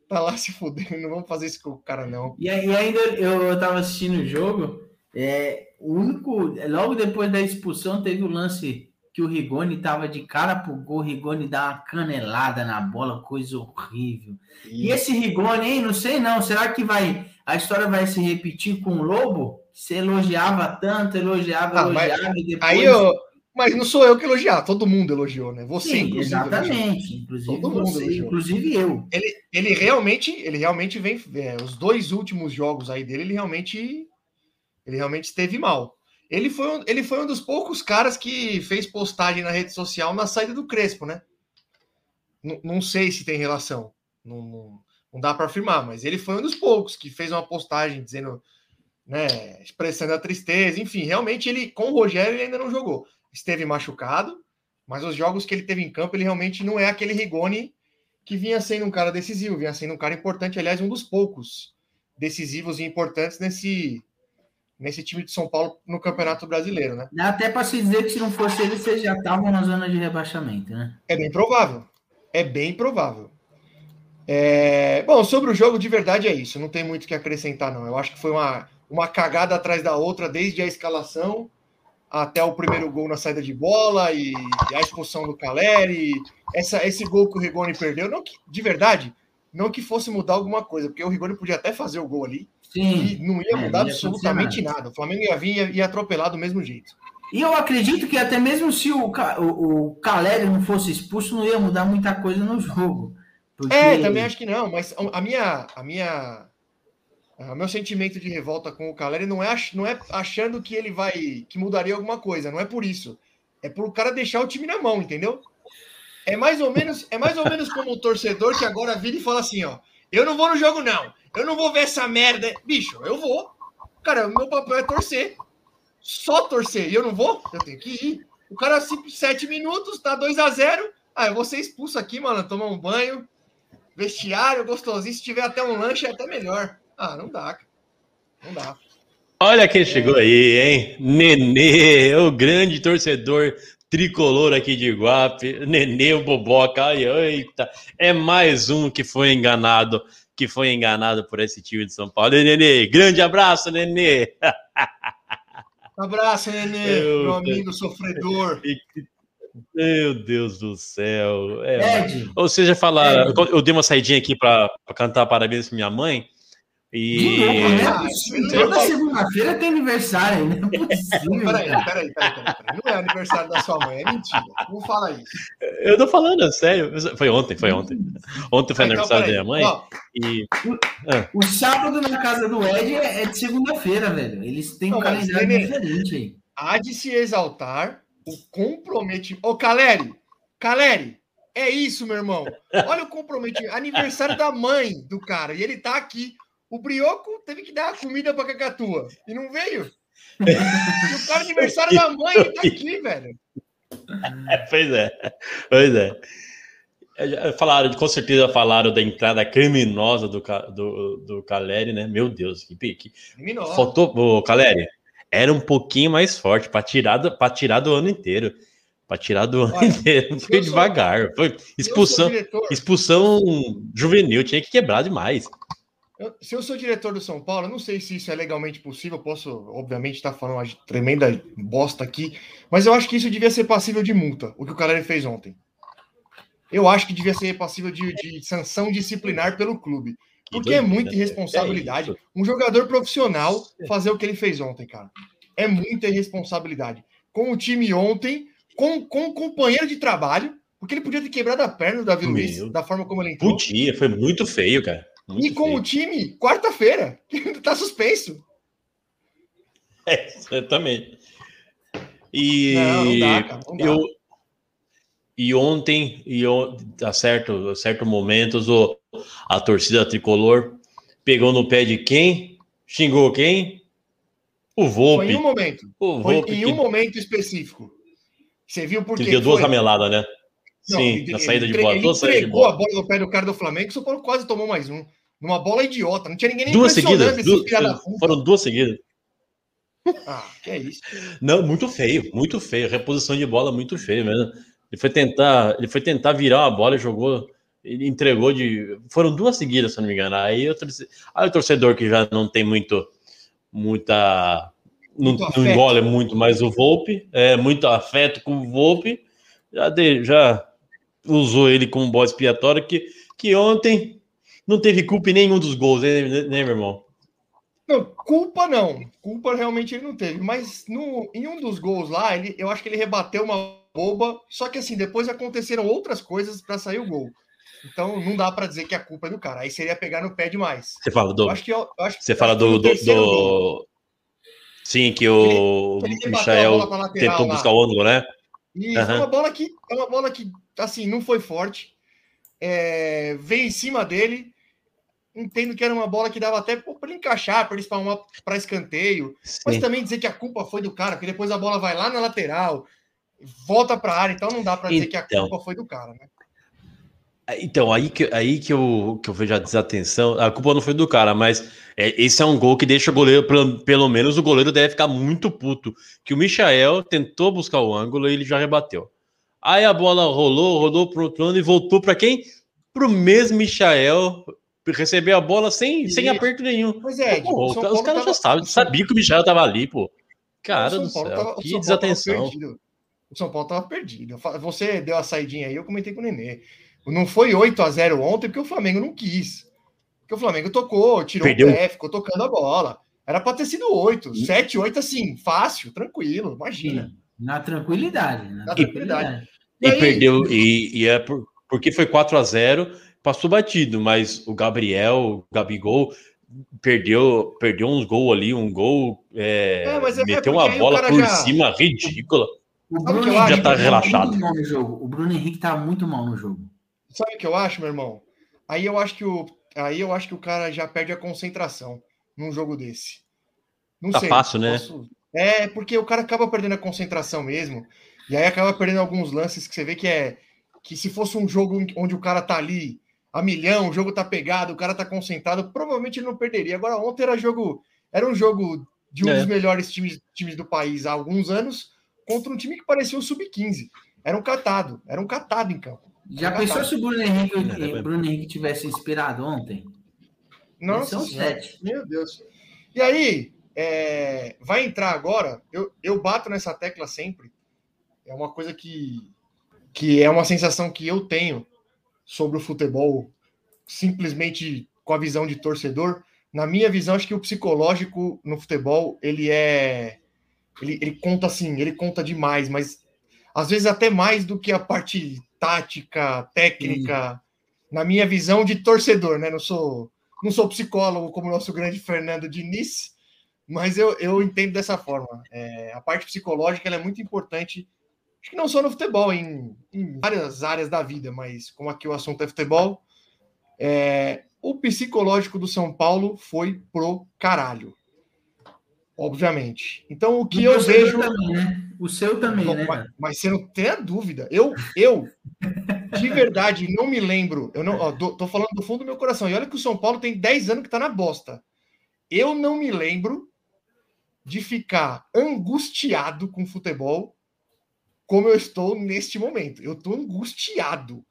Tá lá se fudendo, não vamos fazer isso com o cara, não. E, e ainda eu, tava assistindo o jogo, é, o único, logo depois da expulsão teve o lance que o Rigoni tava de cara pro gol, o Rigoni dá uma canelada na bola, coisa horrível. E esse Rigoni, hein, não sei não, será que vai, a história vai se repetir com o Lobo? Você elogiava tanto, elogiava, Ah, mas elogiava e depois... Aí eu. Mas não sou eu que elogiar, todo mundo elogiou, né? Você, Sim, inclusive, elogiou. exatamente, inclusive Todo mundo você, elogiou. inclusive eu. ele, ele realmente, ele realmente vem. é, os dois últimos jogos aí dele, ele realmente, ele realmente esteve mal. Ele foi, um, ele foi um dos poucos caras que fez postagem na rede social na saída do Crespo, né? Não, não sei se tem relação, não, não, não dá para afirmar, mas ele foi um dos poucos que fez uma postagem dizendo, né, expressando a tristeza, enfim, realmente ele com o Rogério ele ainda não jogou. Esteve machucado, mas os jogos que ele teve em campo, ele realmente não é aquele Rigoni que vinha sendo um cara decisivo, vinha sendo um cara importante, aliás, um dos poucos decisivos e importantes nesse, nesse time de São Paulo no Campeonato Brasileiro, né? Dá até para se dizer que se não fosse ele, vocês já estavam na zona de rebaixamento, né? É bem provável. É bem provável. É, Bom, sobre o jogo, de verdade é isso. Não tem muito o que acrescentar, não. Eu acho que foi uma, uma cagada atrás da outra, desde a escalação até o primeiro gol na saída de bola e, e a expulsão do Caleri. Essa, esse gol que o Rigoni perdeu, não que, de verdade, não que fosse mudar alguma coisa, porque o Rigoni podia até fazer o gol ali e Sim. não ia É, mudar ia absolutamente acontecer nada. O Flamengo ia vir e ia, ia atropelar do mesmo jeito. E eu acredito que até mesmo se o, o, o Caleri não fosse expulso, não ia mudar muita coisa no jogo. Porque... É, também acho que não, mas a minha, a minha, o meu sentimento de revolta com o Caleri não é, não é achando que ele vai, que mudaria alguma coisa, não é por isso. É por o cara deixar o time na mão, entendeu? É mais ou menos, é mais ou menos como o torcedor que agora vira e fala assim, ó, eu não vou no jogo não, eu não vou ver essa merda, bicho, eu vou. Cara, o meu papel é torcer. Só torcer, e eu não vou? Eu tenho que ir. O cara, sete minutos, tá 2 a 0 Ah, eu vou ser expulso aqui, mano, tomar um banho, vestiário gostosinho, se tiver até um lanche é até melhor. Ah, não dá, cara. Não dá. Olha quem chegou aí, hein? Nenê, o grande torcedor tricolor aqui de Iguape. Nenê, o Boboca. Ai, eita, é mais um que foi enganado, que foi enganado por esse time de São Paulo. E, Nenê, grande abraço, Nenê. [LAUGHS] Abraço, Nenê, Eu- meu amigo sofredor. Meu Deus do céu. É, Ed, Ou seja, falar, eu dei uma saidinha aqui para cantar parabéns pra minha mãe. E né? Ah, Toda segunda-feira tem aniversário, né? Não é possível, Peraí, peraí, peraí, peraí. Não é aniversário da sua mãe, é mentira. Não fala isso. eu tô falando, é sério. Foi ontem, foi ontem. Ontem foi Ah, então, aniversário da minha mãe. Ó, E O sábado na casa do Ed é é de segunda-feira, velho. Eles têm um calendário diferente aí. há de se exaltar o comprometimento. Ô, Caleri, Caleri, é isso, meu irmão. Olha o comprometimento. Aniversário da mãe do cara. E ele tá aqui. O Brioco teve que dar a comida pra Cacatua. E não veio. E [LAUGHS] o cara, aniversário da mãe, tá aqui, velho. pois é, pois é. É, Falaram, com certeza falaram da entrada criminosa do, do, do Caleri, né? Meu Deus, que pique. Criminosa. Faltou, o Caleri, era um pouquinho mais forte para tirar, do- tirar do ano inteiro. Pra tirar do ano Olha, inteiro. eu Foi sou- devagar. Foi sou expulsão, diretor- expulsão juvenil. Tinha que quebrar demais. Eu- se eu sou diretor do São Paulo, eu não sei se isso é legalmente possível. Posso, obviamente, estar falando uma tremenda bosta aqui, mas eu acho que isso devia ser passível de multa, o que o cara fez ontem. Eu acho que devia ser passível de, de sanção disciplinar pelo clube. Que Porque é muita né? irresponsabilidade. É. Um jogador profissional fazer o que ele fez ontem, cara. É muita irresponsabilidade. Com o time ontem, com, com o companheiro de trabalho, porque ele podia ter quebrado a perna do Davi Meu. Luiz, da forma como ele entrou. Podia, foi muito feio, cara. Muito E com feio. o time, quarta-feira, que [LAUGHS] ainda tá suspenso. [LAUGHS] É, exatamente. E Não, não dá, cara, não eu e ontem e on- a certo a certo momentos o a torcida tricolor pegou no pé de quem? Xingou quem? O Foi Volpe. em um momento. O Foi Volpe em que, um momento específico. Você viu por que quê? deu duas Foi? rameladas, né? Não, Sim, ele- na saída de bola, Ele saídas de entregou a bola. bola no pé do cara do Flamengo, o São Paulo quase tomou mais um. Numa bola idiota. Não tinha ninguém nem Duas seguidas, duas- foram duas seguidas. Ah, que é isso. Não, muito feio, muito feio. Reposição de bola muito feio mesmo. Ele foi tentar, ele foi tentar virar uma bola e jogou, ele entregou de. Foram duas seguidas, se eu não me engano. Aí o, torce- aí o torcedor que já não tem muito, muita. Não, não engole muito mais o Volpe, é muito afeto com o Volpe, já, de- já usou ele como bode expiatório, que, que ontem não teve culpa em nenhum dos gols, né, né, meu irmão? Não, culpa não. Culpa realmente ele não teve. Mas no, em um dos gols lá, ele, eu acho que ele rebateu uma boba. Só que assim, depois aconteceram outras coisas para sair o gol. Então não dá para dizer que a culpa é do cara. Aí seria pegar no pé demais. Você fala do, Eu acho que eu, eu acho, Você fala do, do, do- Sim, que o ele a Michael tentou lá. buscar o ângulo, né? Isso, Aham. é uma bola que é uma bola que assim não foi forte. É, veio em cima dele. Entendo que era uma bola que dava até para ele encaixar, para ele espalmar para escanteio. Mas Sim. também dizer que a culpa foi do cara, porque depois a bola vai lá na lateral, volta para a área, então não dá para dizer que a Então. culpa foi do cara, né? Então, aí que, aí que, eu, que eu vejo a desatenção. A culpa não foi do cara, mas é, esse é um gol que deixa o goleiro, pelo, pelo menos o goleiro deve ficar muito puto. Que o Michael tentou buscar o ângulo e ele já rebateu. Aí a bola rolou, rolou pro outro lado e voltou para quem? Pro mesmo Michael receber a bola sem, sem aperto nenhum. Pois é, tipo, Pô, o São os caras já sabem, o sabiam que o Michael tava ali, pô. Cara o do céu, tava- o que desatenção. perdido. O São Paulo tava perdido. Você deu a saidinha aí, eu comentei com o Nenê. Não foi 8 a 0 ontem porque o Flamengo não quis. Porque o Flamengo tocou, tirou Perdeu. o pé, ficou tocando a bola. Era para ter sido 8, 7, 8 assim, fácil, tranquilo, imagina. Na tranquilidade. Na, Na tranquilidade. E E aí- perdeu, e, e é por- porque foi 4 a 0 passou batido, mas o Gabriel, o Gabigol, perdeu, perdeu uns gols ali, um gol, é, É, é- é meteu uma bola por já- cima ridícula. O Bruno? Henrique Já tá relaxado. muito mal no jogo. O Bruno Henrique tá muito mal no jogo. Sabe o que eu acho, meu irmão? Aí eu acho que o, aí eu acho que o cara já perde a concentração num jogo desse. Não Tá fácil, né? É, porque o cara acaba perdendo a concentração mesmo. E aí acaba perdendo alguns lances que você vê que é que se fosse um jogo onde o cara tá ali a milhão, o jogo tá pegado, o cara tá concentrado, provavelmente ele não perderia. Agora ontem era jogo, era um jogo de um É. dos melhores times, times do país há alguns anos contra um time que parecia um sub-15. Era um catado, era um catado em campo. Já Tá pensou bom. se o Bruno Henrique, o Bruno Henrique tivesse inspirado ontem? Nossa, São sete. meu Deus. E aí, é, vai entrar agora. Eu, eu bato nessa tecla sempre. É uma coisa que, que é uma sensação que eu tenho sobre o futebol, simplesmente com a visão de torcedor. Na minha visão, acho que o psicológico no futebol ele é, ele, ele conta assim, ele conta demais, mas às vezes até mais do que a parte tática, técnica. Na minha visão de torcedor, né? Não sou não sou psicólogo como o nosso grande Fernando Diniz, mas eu, eu entendo dessa forma. É, a parte psicológica é muito importante, acho que não só no futebol, em, em várias áreas da vida, mas como aqui o assunto é futebol, é, o psicológico do São Paulo foi pro caralho. Obviamente. Então, o que O eu vejo. Também, né? O seu também, Não, né? mas, mas você não tem a dúvida. Eu, eu, de verdade, não me lembro. Eu não, ó, tô, tô falando do fundo do meu coração. E olha que o São Paulo tem 10 anos que tá na bosta. Eu não me lembro de ficar angustiado com futebol como eu estou neste momento. Eu estou angustiado.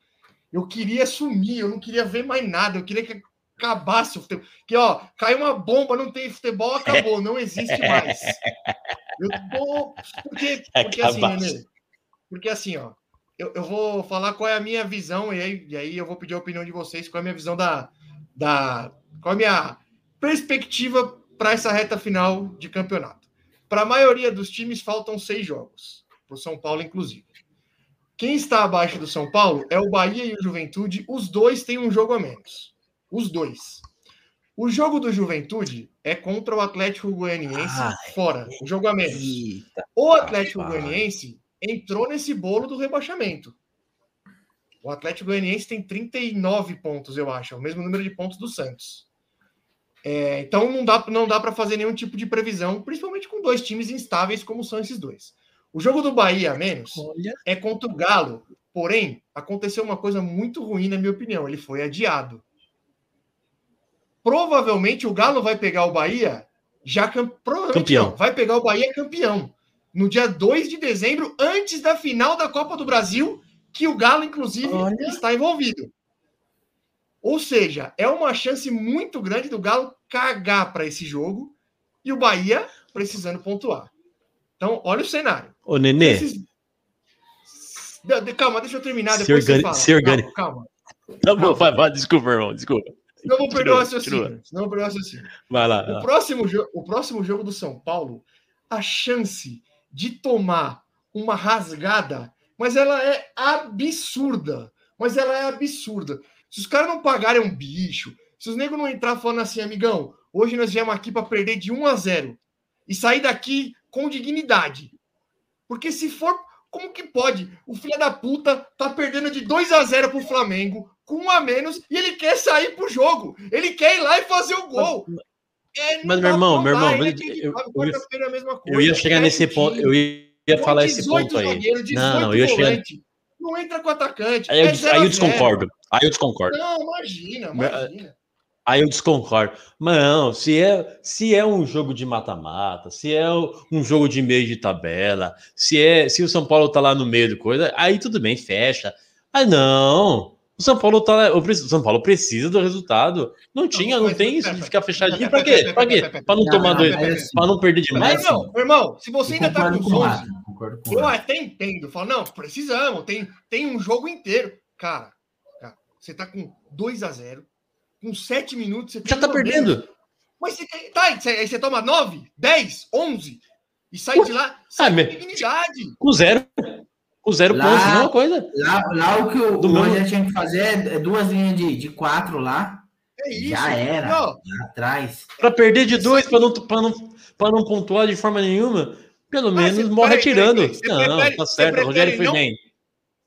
Eu queria sumir, eu não queria ver mais nada, eu queria que acabasse o futebol. Que, ó, caiu uma bomba, não tem futebol, acabou, não existe mais. Eu tô. Porque, porque assim. Nenê, porque assim, ó, eu, eu vou falar qual é a minha visão, e aí, e aí eu vou pedir a opinião de vocês, qual é a minha visão da. da qual é a minha perspectiva para essa reta final de campeonato. Para a maioria dos times, faltam seis jogos, para o São Paulo, inclusive. Quem está abaixo do São Paulo é o Bahia e o Juventude, os dois têm um jogo a menos. Os dois. O jogo do Juventude é contra o Atlético Goianiense Ai. fora, o jogo a menos. Eita. O Atlético Rapaz. Goianiense entrou nesse bolo do rebaixamento. O Atlético Goianiense tem 39 pontos, eu acho, é o mesmo número de pontos do Santos. É, então não dá, não dá para fazer nenhum tipo de previsão, principalmente com dois times instáveis como são esses dois. O jogo do Bahia a menos Olha. é contra o Galo, porém aconteceu uma coisa muito ruim na minha opinião, ele foi adiado. Provavelmente o Galo vai pegar o Bahia já Campeão. não, vai pegar o Bahia campeão no dia 2 de dezembro, antes da final da Copa do Brasil, que o Galo, inclusive, Olha. está envolvido. Ou seja, é uma chance muito grande do Galo cagar para esse jogo e o Bahia precisando pontuar. Então, olha o cenário. Ô, Nenê, Esses- De- de- Calma, deixa eu terminar. Se Depois você organi- fala. se organi- Calma, calma. tá bom, vai, vai, desculpa, irmão, desculpa. Não vou perder o raciocínio. Não vou perder o raciocínio. Vai lá. O lá. próximo, jo- o próximo jogo do São Paulo, a chance de tomar uma rasgada, mas ela é absurda. Mas ela é absurda. Se os caras não pagarem um bicho, se os negros não entrar falando assim, amigão, hoje nós viemos aqui para perder de 1 a 0 e sair daqui com dignidade. Porque se for, como que pode? O filho da puta tá perdendo de 2 a 0 pro Flamengo, com um a menos, e ele quer sair pro jogo. Ele quer ir lá e fazer o gol. É, não Mas, meu irmão, meu irmão, é eu- eu- é coisa. Eu ia chegar Cresce nesse ponto, eu ia falar esse 18 ponto aí. zagueiro, 18 Não, não, eu ia chegar. Não entra com atacante. Aí eu, é aí eu desconcordo. Aí eu desconcordo. Não, imagina, imagina. Aí eu desconcordo. Mas não, se é, se é um jogo de mata-mata, se é um jogo de meio de tabela, se é se o São Paulo tá lá no meio do coisa, aí tudo bem, fecha. Ah, não. O São Paulo tá lá, o São Paulo precisa do resultado. Não tinha, não mas- tem isso de ficar fechadinho. mas- quê? Pra quê? Pra não Não, tomar não, dois, pra não perder demais. irmão, meu irmão, se você ainda tá com os 11, Rafa, concordo com o eu até entendo. Falo, não, precisamos, tem, tem um jogo inteiro. Cara, você tá com 2 a 0 com 7 minutos, você Já tem tá a menos. perdendo. Mas você, tem- tá, aí você, aí você toma 9, 10, 11 e sai de lá sai Ah, com me- dignidade. Com zero. Com zero Lá- pontos, mesma coisa. Lá, lá o que o, Do o meu- Roger tinha que fazer é duas linhas de, de quatro lá, É isso. Já era. Ó, lá atrás. Pra perder de dois, pra não, pra, não, pra não pontuar de forma nenhuma, pelo Mas menos morre atirando. não, prefere- tá certo. O Rogério foi não- bem.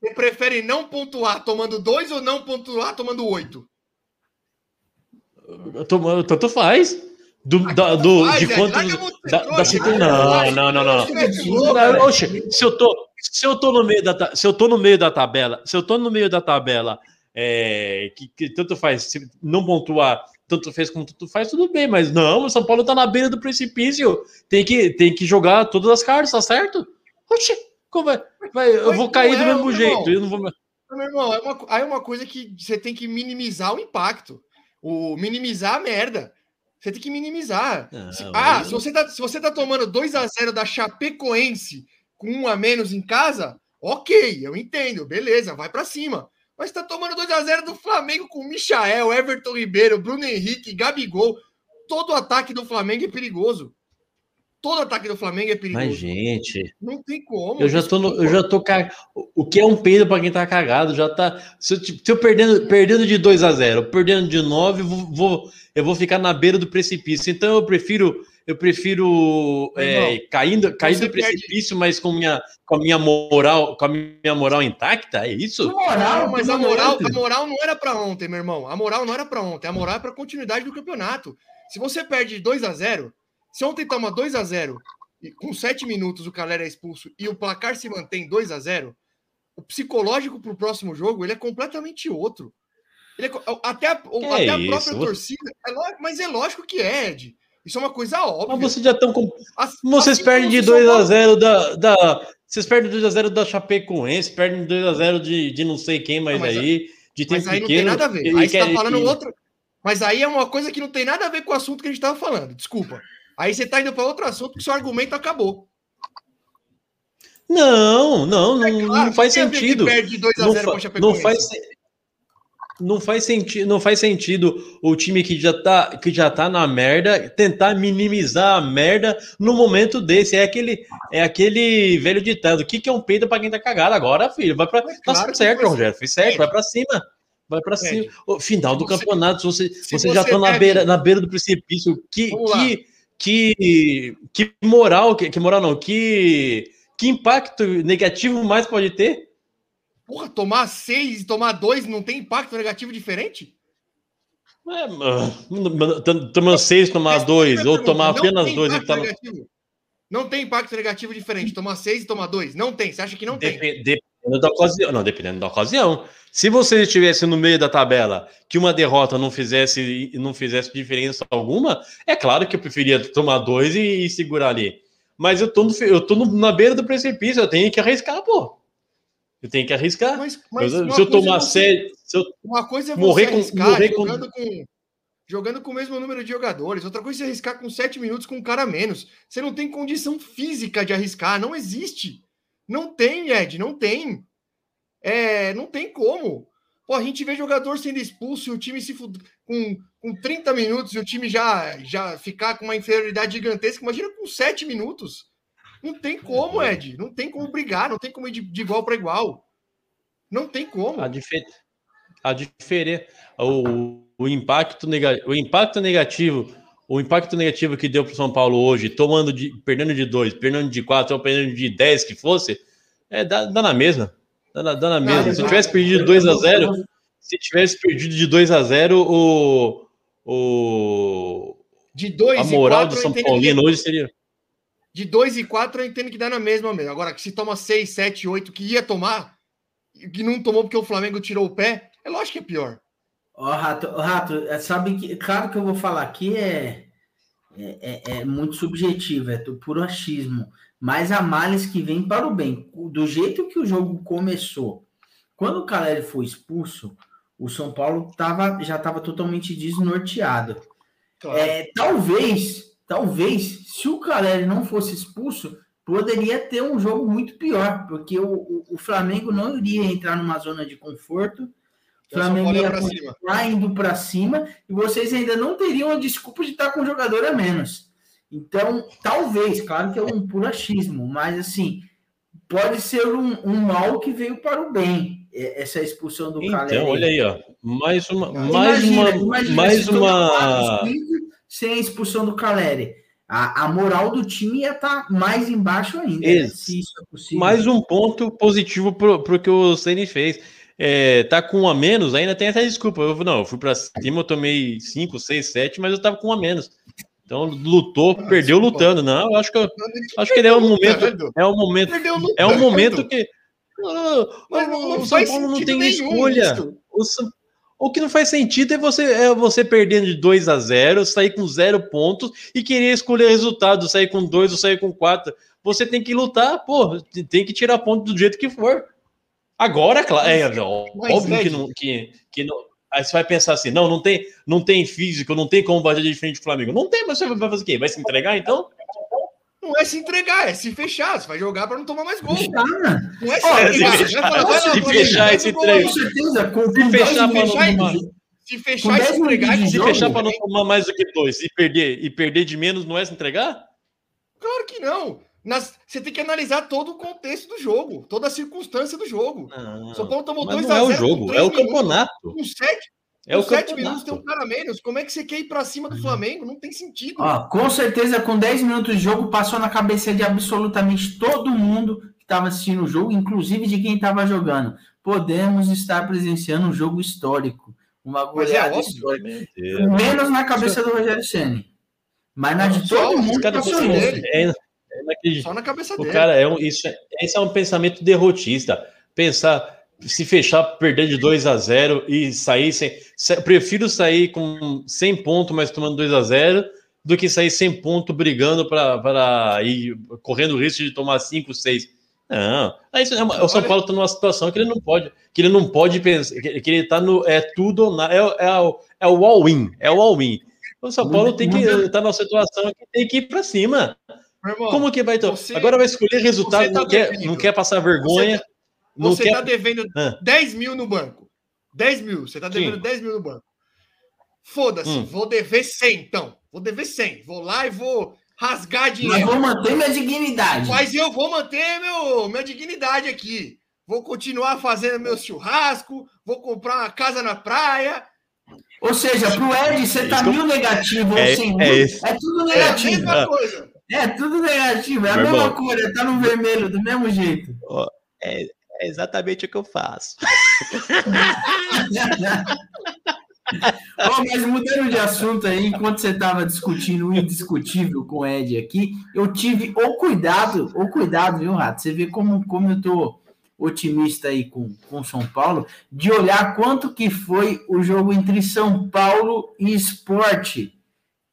Você prefere não pontuar tomando 2 ou não pontuar tomando 8? Tô- Tanto faz. Do, da, do, Faz, de é, quanto. Da, da situ- larga não, não, não, não. Não, velho. oxe, se eu tô, se eu tô no meio da, se eu tô no meio da tabela, se eu tô no meio da tabela, é, que, que tanto faz, se não pontuar, tanto fez como tanto faz, tudo bem, mas não, o São Paulo tá na beira do precipício, tem que, tem que jogar todas as cartas, tá certo? Oxe, como vai, vai- eu vou cair do é, mesmo jeito, irmão. eu não vou, Meu irmão, é uma, aí é uma coisa que você tem que minimizar o impacto. O minimizar a merda. Você tem que minimizar. Não, Se- ah, se você, tá, se você tá tomando 2 a 0 da Chapecoense com um a menos em casa, ok, eu entendo, beleza, vai pra cima. Mas tá tomando 2 a 0 do Flamengo com Michael, Everton Ribeiro, Bruno Henrique, Gabigol. Todo ataque do Flamengo é perigoso. Todo ataque do Flamengo é perigoso. Mas, gente, Não tem como. Eu já tô, no, eu já tô ca... O que é um peido pra quem tá cagado? Já tá. Se eu, se eu perdendo, perdendo de 2 a 0 perdendo de 9, eu vou, vou- eu vou ficar na beira do precipício. Então eu prefiro. Eu prefiro é, caindo, cair você do precipício, mas com, minha, com a minha moral, com a minha moral intacta, é isso? Não, mas a moral, a moral não era pra ontem, meu irmão. A moral não era pra ontem. A moral é pra continuidade do campeonato. Se você perde 2 a 0 se ontem toma 2 a 0 e com 7 minutos o Calera é expulso e o placar se mantém 2 a 0 o psicológico pro próximo jogo ele é completamente outro. É até a, o- até a própria torcida. é mas é lógico que é, Ed. Isso é uma coisa óbvia. Mas vocês já estão com. Assim- Vocês assim perdem de se São 2 a Paulo- 0 da, da, Vocês perdem 2x0 da Chapecoense, perdem 2x0 de, de não sei quem mais Não, mas aí, de tempo Mas aí não pequeno. tem nada a ver. Aí você tá quer- falando e- outra. Mas aí é uma coisa que não tem nada a ver com o assunto que a gente tava falando. Desculpa. Aí você tá indo para outro assunto que seu argumento acabou. Não, não, não, É claro, não faz sentido. Perde 2 a Não, 0 fa- com a Chapecoense. não faz não faz sentido, não faz sentido o time que já tá que já tá na merda tentar minimizar a merda no momento desse. É aquele é aquele velho ditado. O que que é um peido para quem tá cagado agora, filho? Vai para Mas tá claro certo, você- Rogério. Fez certo, Ed. vai para cima. Vai para cima. O final do você- campeonato, você, se você já você tá na beira na beira do precipício. Que que que que moral, que, que moral não, que que impacto negativo mais pode ter? Porra, tomar 6 e tomar 2 não tem impacto negativo diferente? É, mano, t- tomando seis, tomar Responde dois, ou tomar apenas tem dois. tá? Não tem impacto negativo diferente. Tomar 6 e tomar 2? Não tem. Você acha que não tem? Depe- Dependendo da ocasião. Não, dependendo da ocasião. Se você estivesse no meio da tabela, que uma derrota não fizesse, não fizesse diferença alguma, é claro que eu preferia tomar dois e, e segurar ali. Mas eu tô, no, eu tô no- na beira do precipício, eu tenho que arriscar, pô. Eu tenho que arriscar. Mas, mas Eu- se eu é tomar você- sério, se eu Uma coisa é Morrer com- arriscar morrer jogando, com... jogando com o mesmo número de jogadores. Outra coisa é arriscar com 7 minutos com um cara a menos. Você não tem condição física de arriscar. Não existe. Não tem, Ed. Não tem. É, não tem como. Pô, a gente vê jogador sendo expulso e o time se fud... com, com 30 minutos e o time já, já ficar com uma inferioridade gigantesca. Imagina com 7 minutos. Não tem como, Ed. Não tem como brigar. Não tem como ir de, de igual para igual. Não tem como. A, difer... a diferença, o, o, impacto nega... o impacto negativo, o impacto negativo que deu para o São Paulo hoje, tomando de, perdendo de dois, perdendo de quatro, ou perdendo de 10 que fosse, é dá, dá na mesma. Dá na, dá na mesma. se tivesse perdido 2 a 0 se tivesse perdido de 2 a 0 o, o, De 2 a e moral 4 do eu São entendo que- Paulino hoje seria. De 2 e 4 eu entendo que dá na mesma mesmo. Agora, que se toma 6, 7, 8, que ia tomar, que não tomou porque o Flamengo tirou o pé, é lógico que é pior. Ó, Rato, ó, Rato, é, sabe que, claro que eu vou falar aqui é, é, é- é muito subjetivo, é do puro achismo, mas há males que vêm para o bem. Do jeito que o jogo começou, quando o Caleri foi expulso, o São Paulo tava, já estava totalmente desnorteado. É, talvez, talvez, se o Caleri não fosse expulso, poderia ter um jogo muito pior, porque o, o, o Flamengo não iria entrar numa zona de conforto. O São Flamengo ia continuar cima. indo para cima e vocês ainda não teriam a desculpa de estar com um jogador a menos. Então, talvez, claro que é um puro achismo, mas assim, pode ser um, um mal que veio para o bem, é- essa expulsão do Caleri. Então, olha aí, ó. Mais uma. Mais Imagina, uma. imagina mais uma. sem a expulsão do Caleri. A, a moral do time ia estar mais embaixo ainda, né? Se isso é possível. Mais um ponto positivo pro, pro que o Ceni fez. É, tá com um a menos, ainda tem essa desculpa. Eu, não, eu fui pra cima, eu tomei 5, 6, 7, mas eu tava com um a menos. Então lutou, Ah, perdeu lutando. Não, eu acho que, eu- acho que ele é um momento. É um momento. É um momento que. Não, Mas não, não o São Paulo não tem escolha. O, o que não faz sentido é você, é você perdendo de 2 a 0, sair com zero pontos e querer escolher resultado, sair com 2 ou sair com 4. Você tem que lutar, pô, tem que tirar ponto do jeito que for. Agora, claro, é, Mas, óbvio que não, que, que não. Aí você vai pensar assim, não, não tem, não tem físico, não tem como bater de frente do Flamengo. Não tem, mas você vai fazer o quê? Vai se entregar então? Não é se entregar, é se fechar. Você vai jogar para não tomar mais gol. Fechar? Não é se Olha, entregar. se Você vai falar, lá, se fechar faz esse o gol treino. aí. Com certeza, com, Se 10 fechar pra minutos não tomar. Se fechar e 10 se entregar, Se jogo, fechar para não tomar mais do que dois e perder, e perder de menos, não é se entregar? Claro que não. Nas- Você tem que analisar todo o contexto do jogo, toda a circunstância do jogo. Não, São Paulo tomou mas 2 não a é 0 o jogo, é o minutos. campeonato. Com 7 É o sete minutos tem um cara a menos. Como é que você quer ir pra cima do Flamengo? Não tem sentido. Ó, com certeza, com 10 minutos de jogo, passou na cabeça de absolutamente todo mundo que estava assistindo o jogo, inclusive de quem estava jogando. Podemos estar presenciando um jogo histórico. Uma é goleada óbvio. histórica. Menos na cabeça do Rogério Ceni. Mas na de todo mundo dele. é, é. Só na cabeça O dele. cara é um, isso, é- esse é um pensamento derrotista. Pensar, se fechar, perder de 2 a 0 e sair sem. se- prefiro sair com 100 pontos, mas tomando 2 a 0 do que sair sem ponto brigando para ir correndo o risco de tomar 5, 6. Não. Aí, isso é o São Paulo está numa situação que ele não pode, que ele não pode pensar, que, ele está no é tudo ou nada, é, o- é, o- é o all-in, é o all-in. O São Paulo tem que estar numa situação que tem que ir para cima. Irmão, Como que vai? você- Agora vai escolher resultado, tá não, quer, não quer passar vergonha, não você quer. tá devendo Ah. 10 mil no banco. 10 mil. Você tá devendo Sim. 10 mil no banco. Foda-se, Hum. vou dever 100, então. Vou dever 100. Vou lá e vou rasgar Mas dinheiro. vou manter minha dignidade. Mas eu vou manter meu, minha dignidade aqui. Vou continuar fazendo meu churrasco, vou comprar uma casa na praia. Ou seja, pro Ed, você tá eu- mil negativo ou É- sem é mil. isso. É tudo É a negativo. mesma coisa. É tudo negativo. É a Meu mesma irmão. cor, tá no vermelho, do mesmo jeito. É exatamente o que eu faço. [LAUGHS] Mas mudando de assunto aí, enquanto você estava discutindo o indiscutível com o Ed aqui, eu tive o cuidado, o cuidado, viu, Rato? Você vê como, como eu tô otimista aí com o São Paulo, de olhar quanto que foi o jogo entre São Paulo e Esporte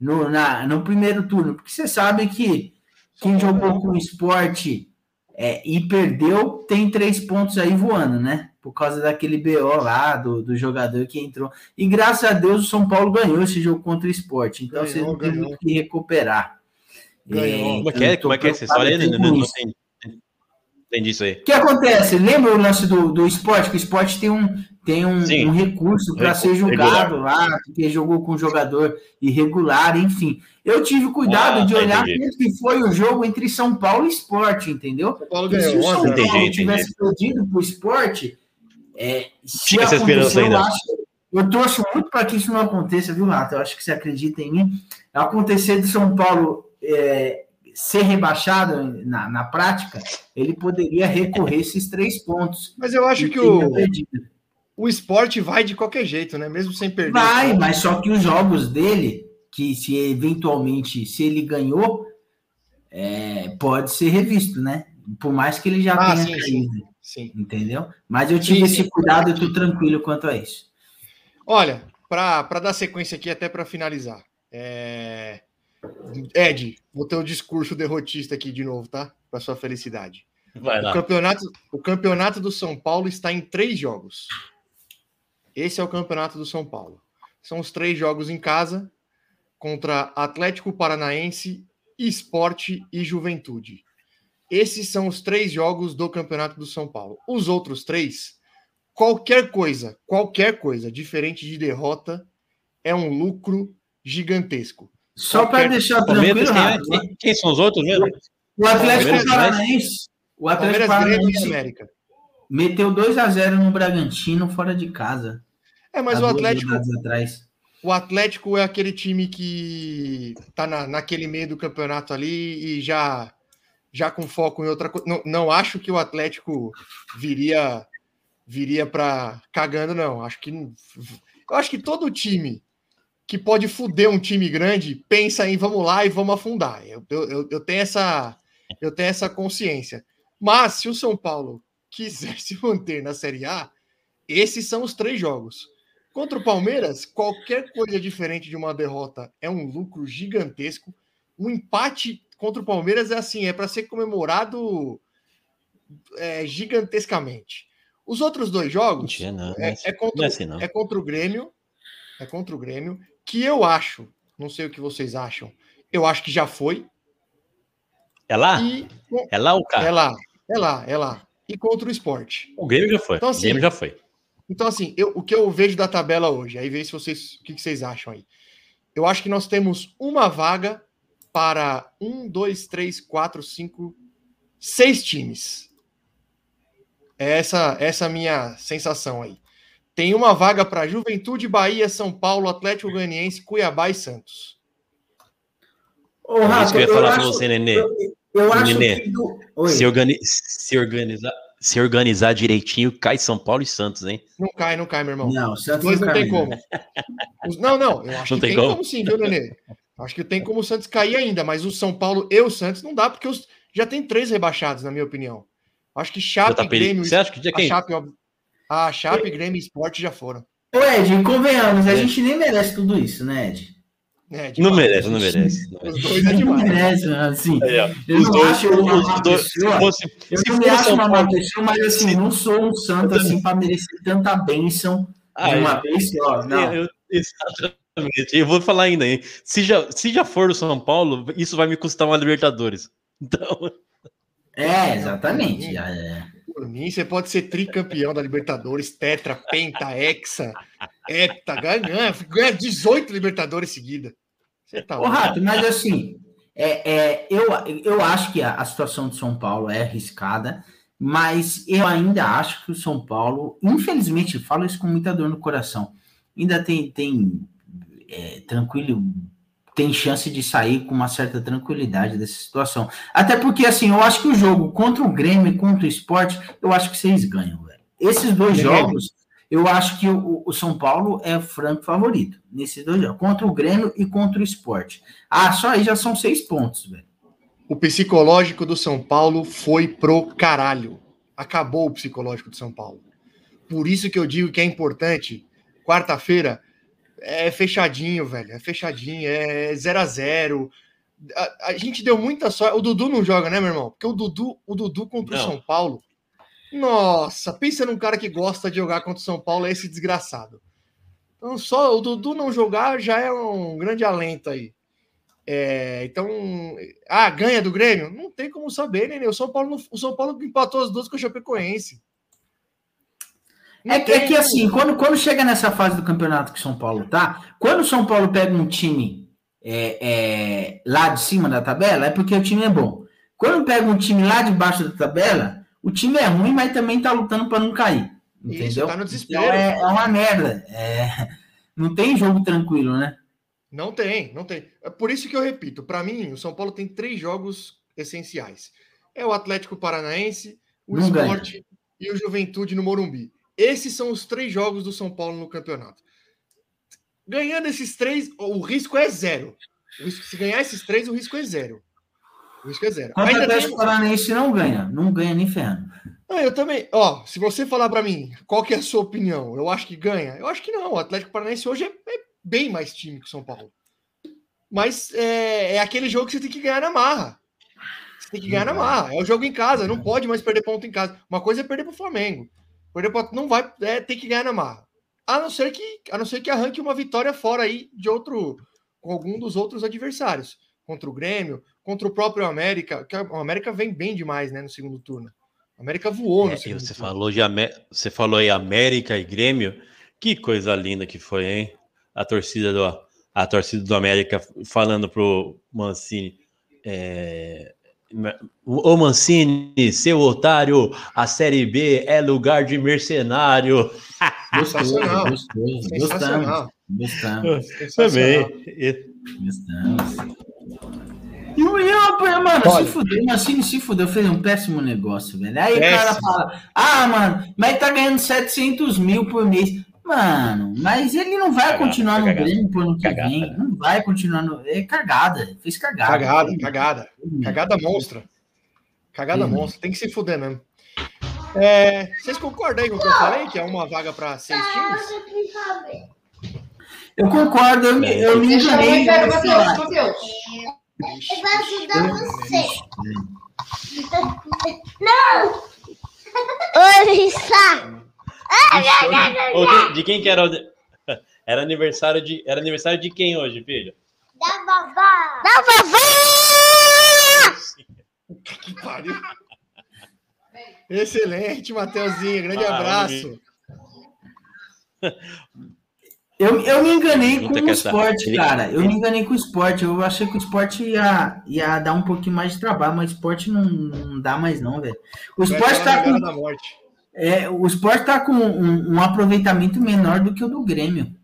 no, na, no primeiro turno. Porque você sabe que quem jogou com o Esporte é, e perdeu tem três pontos aí voando, né? Por causa daquele BO lá do, do jogador que entrou. E graças a Deus o São Paulo ganhou esse jogo contra o esporte. Então Ganhou, vocês não tem que recuperar. Ganhou. Como é que é? Como é que é essa história preocupado Não, não, tem, entendi isso aí. O que acontece? Lembra o lance do, do esporte? Que o esporte tem um, tem um, um recurso para ser julgado lá, porque jogou com um jogador irregular, enfim. Eu tive cuidado Ah, de olhar entendi. que foi o jogo entre São Paulo e esporte, entendeu? São Paulo Porque se o ganhou. São. Entendi, Paulo entendi. tivesse perdido para o esporte, é, se Tinha essa esperança acontecer, eu ainda. acho. Eu torço muito para que isso não aconteça, viu, Rato? Eu acho que você acredita em mim. Acontecer de São Paulo é, ser rebaixado na, na prática, ele poderia recorrer esses três pontos. Mas eu acho que o, perdido. O esporte vai de qualquer jeito, né? Mesmo sem perder. Vai, mas só que os jogos dele, que se eventualmente, se ele ganhou, é, pode ser revisto, né? Por mais que ele já Ah, tenha sim, caído, Sim. entendeu? Mas eu tive Sim, esse sim. cuidado e tô tranquilo quanto a isso. Olha, para dar sequência aqui, até para finalizar. É... Ed, vou ter o discurso derrotista aqui de novo, tá? Para sua felicidade. Vai O lá. campeonato, o campeonato do São Paulo está em três jogos. Esse é o campeonato do São Paulo. São os três jogos em casa contra Atlético Paranaense, Esporte e Juventude. Esses são os três jogos do campeonato do São Paulo. Os outros três, qualquer coisa, qualquer coisa diferente de derrota é um lucro gigantesco. Só para Qualquer- deixar tranquilo, quem? Rato, Quem- quem são os outros mesmo? o Atlético Paranaense, o Atlético Grêmio e Paranaense América. Meteu 2 a 0 no Bragantino fora de casa. É, mas o Atlético, atrás. O Atlético é aquele time que tá na, naquele meio do campeonato ali e já já com foco em outra coisa. Não, não acho que o Atlético viria viria para cagando não. Acho que eu acho que todo time que pode fuder um time grande pensa em vamos lá e vamos afundar. Eu, eu- eu tenho essa eu tenho essa consciência. Mas se o São Paulo quiser [LAUGHS] se manter na Série A, esses são os três jogos. Contra o Palmeiras, qualquer coisa diferente de uma derrota é um lucro gigantesco. Um empate contra o Palmeiras é assim, é para ser comemorado é, gigantescamente. Os outros dois jogos não. é, é assim- é contra, é assim, é contra o Grêmio, é contra o Grêmio, que eu acho, não sei o que vocês acham, eu acho que já foi. É lá? E É lá o é cara? lá, é lá, é lá. E contra o esporte. O Grêmio já foi. Então, o assim, Grêmio já foi. Então, assim, eu- o que eu vejo da tabela hoje, aí vê se vocês, o que, que vocês acham aí. Eu acho que nós temos uma vaga para um, dois, três, quatro, cinco, seis times. É essa, essa a minha sensação aí. Tem uma vaga para Juventude, Bahia, São Paulo, Atlético Goianiense, Cuiabá e Santos. Ô, que eu ia falar pra acho- você, Nenê. Eu, acho Nenê, que do... Se, organi- se organizar, se organizar direitinho, cai São Paulo e Santos, hein? Não cai, não cai, meu irmão. Não, Santos Dois não cai, tem como. [LAUGHS] Os- Não, não, eu acho Não que tem tem, como? como? sim, viu, Nenê? Acho que tem como o Santos cair ainda, mas o São Paulo e o Santos não dá, porque os, já tem três rebaixados, na minha opinião. Acho que Chape, tá Grêmio, Você acha que já a quem? Chape, óbvio- a Chape, Grêmio e Sport já foram. Ô, Ed, convenhamos, a É. gente nem merece tudo isso, né, Ed? É, Não merece, não merece. Não merece. Os dois é Não demais. merece, assim. Aí, Eu os não dois, os dois, se pessoa. fosse, Eu se não acho uma má Paulo, pessoa, mas assim, não sou um santo assim para merecer tanta bênção de Ah, uma vez só. Não. Eu- exatamente. Eu vou falar ainda, hein? Se já, se já for o São Paulo, isso vai me custar uma Libertadores. [LAUGHS] Então, É, exatamente. É. Por mim, você pode ser tricampeão da Libertadores, tetra, penta, hexa, hepta, ganha, ganha, ganha 18 Libertadores seguida. Você tá Ô, Rato, mas assim, é, é, eu, eu acho que a, a situação de São Paulo é arriscada, mas eu ainda acho que o São Paulo, infelizmente, falo isso com muita dor no coração, ainda tem, tem é, tranquilo, tem chance de sair com uma certa tranquilidade dessa situação. Até porque, assim, eu acho que o jogo contra o Grêmio e contra o esporte, eu acho que vocês ganham, velho. Esses dois jogos, eu acho que o, o São Paulo é o franco favorito nesses dois jogos, contra o Grêmio e contra o esporte. Ah, só aí já são seis pontos, velho. O psicológico do São Paulo foi pro caralho. Acabou o psicológico do São Paulo. Por isso que eu digo que é importante. Quarta-feira é fechadinho, velho. É fechadinho, é 0 a 0 a, a gente deu muita sorte. O Dudu não joga, né, meu irmão? Porque o Dudu, o Dudu contra o Não. São Paulo. Nossa, pensa num cara que gosta de jogar contra o São Paulo, é esse desgraçado. Então, só o Dudu não jogar já é um grande alento aí. É, então, ah, ganha do Grêmio? Não tem como saber, né? O São Paulo, o São Paulo empatou as duas com o Chapecoense. É que, é que assim, quando, quando chega nessa fase do campeonato que o São Paulo tá, quando o São Paulo pega um time é, é, lá de cima da tabela, é porque o time é bom. Quando pega um time lá de baixo da tabela, o time é ruim, mas também tá lutando para não cair. Isso, Entendeu? tá no desespero. Então é, é uma merda. É, não tem jogo tranquilo, né? Não tem, não tem. É por isso que eu repito, para mim, o São Paulo tem três jogos essenciais. É o Atlético Paranaense, o Não ganha. Esporte e o Juventude no Morumbi. Esses são os três jogos do São Paulo no campeonato. Ganhando esses três, o risco é zero. Se ganhar esses três, o risco é zero. O risco é zero. Quando o Ainda tem, Atlético Paranaense não ganha, não ganha nem ferrando. Ah, eu também. Ó, se você falar para mim, qual que é a sua opinião? Eu acho que ganha. Eu acho que não. O Atlético Paranaense hoje é, é bem mais time que o São Paulo. Mas é, é aquele jogo que você tem que ganhar na marra. Você tem que ganhar na marra. É o jogo em casa. Não pode mais perder ponto em casa. Uma coisa é perder para o Flamengo. Perder pro, não vai. É, tem que ganhar na marra. A não ser que, a não ser que arranque uma vitória fora aí de outro, com algum dos outros adversários. Contra o Grêmio, contra o próprio América. Que o América vem bem demais, né, no segundo turno. A América voou no É, e segundo você turno. falou de Amé- você falou aí América e Grêmio. Que coisa linda que foi, hein? A torcida do a torcida do América falando pro Mancini. É... Ô Mancini, seu otário, a Série B é lugar de mercenário. [LAUGHS] Sensacional. Gostoso, Sensacional. gostamos, gostamos, Sensacional. Também. gostamos. E o Ian, mano, Olha. se fudeu, o Mancini se fudeu, fez um péssimo negócio, velho. Aí o Péssimo. cara fala, ah, mano, mas tá ganhando 700 mil por mês. Mano, mas ele não vai Cagada, continuar no cagada. Grêmio pro ano que Cagada. vem. Não vai continuar no. É cagada. Fez cagada. Cagada, cagada. Hum. Cagada monstra. Cagada Hum. monstra. Tem que se fuder mesmo. É, vocês concordam aí com o que eu falei? Que é uma vaga para seis times? Eu concordo, eu, me- eu me Deixa eu enganei. Eu vou ajudar você. Orissa! [LAUGHS] Ô, de, de quem que era o. [LAUGHS] Era aniversário de. Era aniversário de quem hoje, filho? Da babá! Da babá! que pariu. Excelente, Mateuzinho. Grande Ah, abraço. [LAUGHS] Eu, eu me enganei com o esporte, ele- cara. Eu me enganei com o esporte. Eu achei que o esporte ia, ia dar um pouquinho mais de trabalho, mas o esporte não, não dá mais, não, velho. O esporte tá com, é, o esporte tá com um, um aproveitamento menor do que o do Grêmio.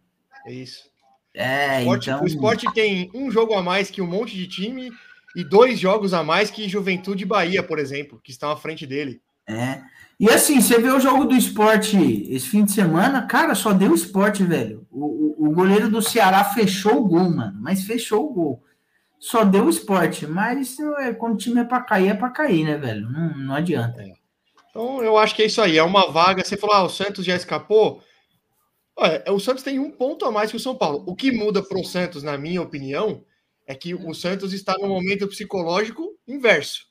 É isso. É, O esporte, então. o esporte tem um jogo a mais que um monte de time e dois jogos a mais que Juventude e Bahia, por exemplo, que estão à frente dele. É. E assim, você vê o jogo do esporte esse fim de semana, cara, só deu esporte, velho. O, o, o goleiro do Ceará fechou o gol, mano, mas fechou o gol. Só deu esporte, mas é, quando o time é pra cair, é pra cair, né, velho? Não, não adianta. Então, eu acho que é isso aí. É uma vaga. Você falou, ah, o Santos já escapou. Olha, o Santos tem um ponto a mais que o São Paulo. O que muda para o Santos, na minha opinião, é que o Santos está no momento psicológico inverso.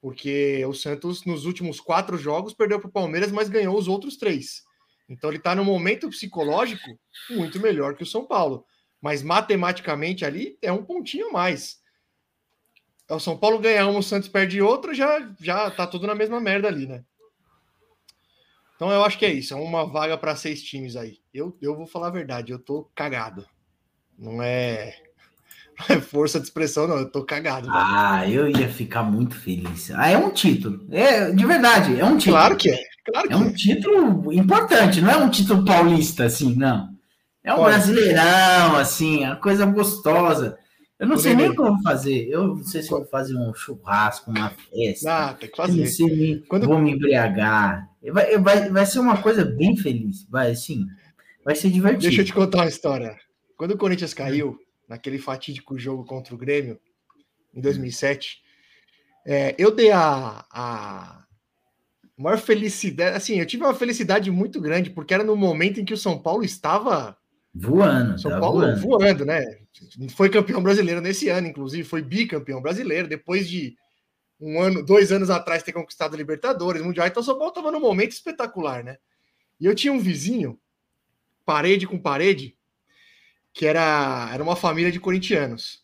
Porque o Santos, nos últimos quatro jogos, perdeu para o Palmeiras, mas ganhou os outros três. Então ele está no momento psicológico muito melhor que o São Paulo. Mas matematicamente ali é um pontinho a mais. É o São Paulo ganha um, o Santos perde outro, já, já tá tudo na mesma merda ali, né? Então eu acho que é isso, é uma vaga para seis times aí. Eu, eu vou falar a verdade, eu tô cagado. Não é, não é [LAUGHS] força de expressão, não, eu tô cagado. velho. Ah, eu ia ficar muito feliz. Ah, é um título. É, de verdade, é um título. claro que é, claro que É um título importante, não é um título paulista, assim, não. É um Olha. brasileirão, assim, a coisa gostosa. Eu não Ô, sei nem Nenê. o que eu vou fazer. Eu não sei se vou fazer um churrasco, uma festa. Ah, tem que fazer. Quando- vou me embriagar. Vai, vai, vai ser uma coisa bem feliz. Vai, assim, vai ser divertido. Deixa eu te contar uma história. Quando o Corinthians caiu, naquele fatídico jogo contra o Grêmio, em 2007, é, eu dei a, a maior felicidade. Assim, eu tive uma felicidade muito grande, porque era no momento em que o São Paulo estava. Voando, São tá Paulo voando. voando, né? Foi campeão brasileiro nesse ano, inclusive, foi bicampeão brasileiro, depois de um ano, dois anos atrás ter conquistado a Libertadores, Mundial. Então, o São Paulo estava num momento espetacular, né? E eu tinha um vizinho, parede com parede, que era, era uma família de corintianos.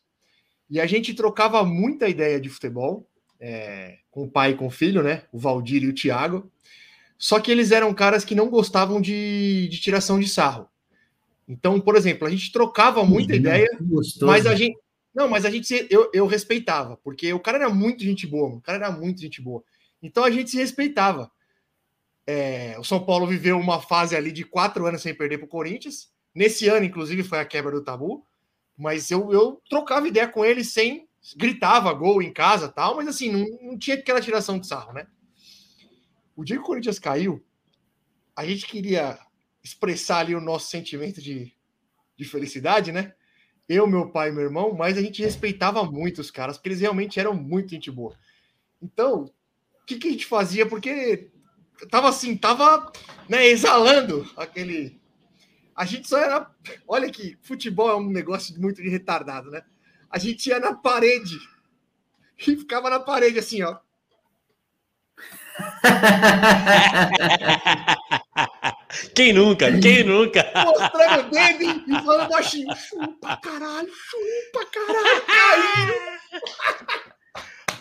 E a gente trocava muita ideia de futebol, é, com o pai e com o filho, né? O Valdir e o Thiago. Só que eles eram caras que não gostavam de, de tiração de sarro. Então, por exemplo, a gente trocava muita Uhum, ideia, gostoso. mas a gente. Não, mas a gente se- eu, eu respeitava, porque o cara era muito gente boa, o cara era muito gente boa. Então a gente se respeitava. É, o São Paulo viveu uma fase ali de quatro anos sem perder para o Corinthians. Nesse ano, inclusive, foi a quebra do tabu. Mas eu, eu trocava ideia com ele sem. Gritava gol em casa tal, mas assim, não, não tinha aquela tiração de sarro, né? O dia que o Corinthians caiu, a gente queria expressar ali o nosso sentimento de, de felicidade, né? eu, meu pai e meu irmão, mas a gente respeitava muito os caras, porque eles realmente eram muito gente boa. Então, o que, que a gente fazia? Porque tava assim, tava né, exalando aquele. A gente só era. Olha que futebol é um negócio muito retardado, né? A gente ia na parede e ficava na parede assim, ó. [LAUGHS] Quem nunca? Quem nunca? Mostrando o dedo e falando baixinho: chupa caralho, chupa caralho, caiu. [LAUGHS]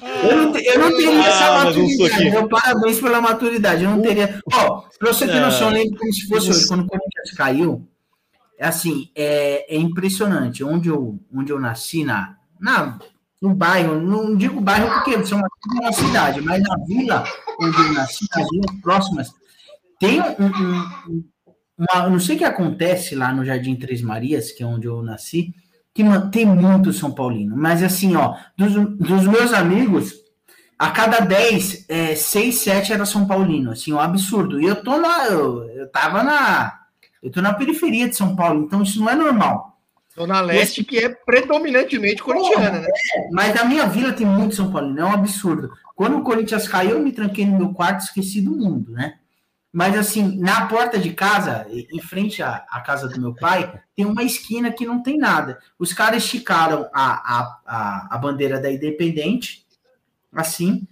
Eu não, te- eu não teria Ah, essa maturidade. Meu parabéns pela maturidade. Eu não teria. Ó, pra você ter Ah. noção, eu lembro como se fosse hoje, quando o Corinthians caiu. É assim, é, é impressionante. Onde eu, onde eu nasci, na, na, no bairro, não digo bairro porque são uma cidade, mas na vila onde eu nasci, nas vilas próximas, tem um, um- um- uma, não sei o que acontece lá no Jardim Três Marias, que é onde eu nasci, que mano, tem muito São Paulino. Mas assim, ó, dos, dos meus amigos, a cada 10, é, 6, 7 era São Paulino, assim, um absurdo. E eu tô na. Eu, eu tava na. Eu tô na periferia de São Paulo, então isso não é normal. Zona Leste, que é predominantemente corintiana, né? Mas na minha vila tem muito São Paulino, é um absurdo. Quando o Corinthians caiu, eu me tranquei no meu quarto, esqueci do mundo, né? Mas assim, na porta de casa, em frente à, à casa do meu pai, tem uma esquina que não tem nada. Os caras esticaram a, a, a, a bandeira da Independente, assim,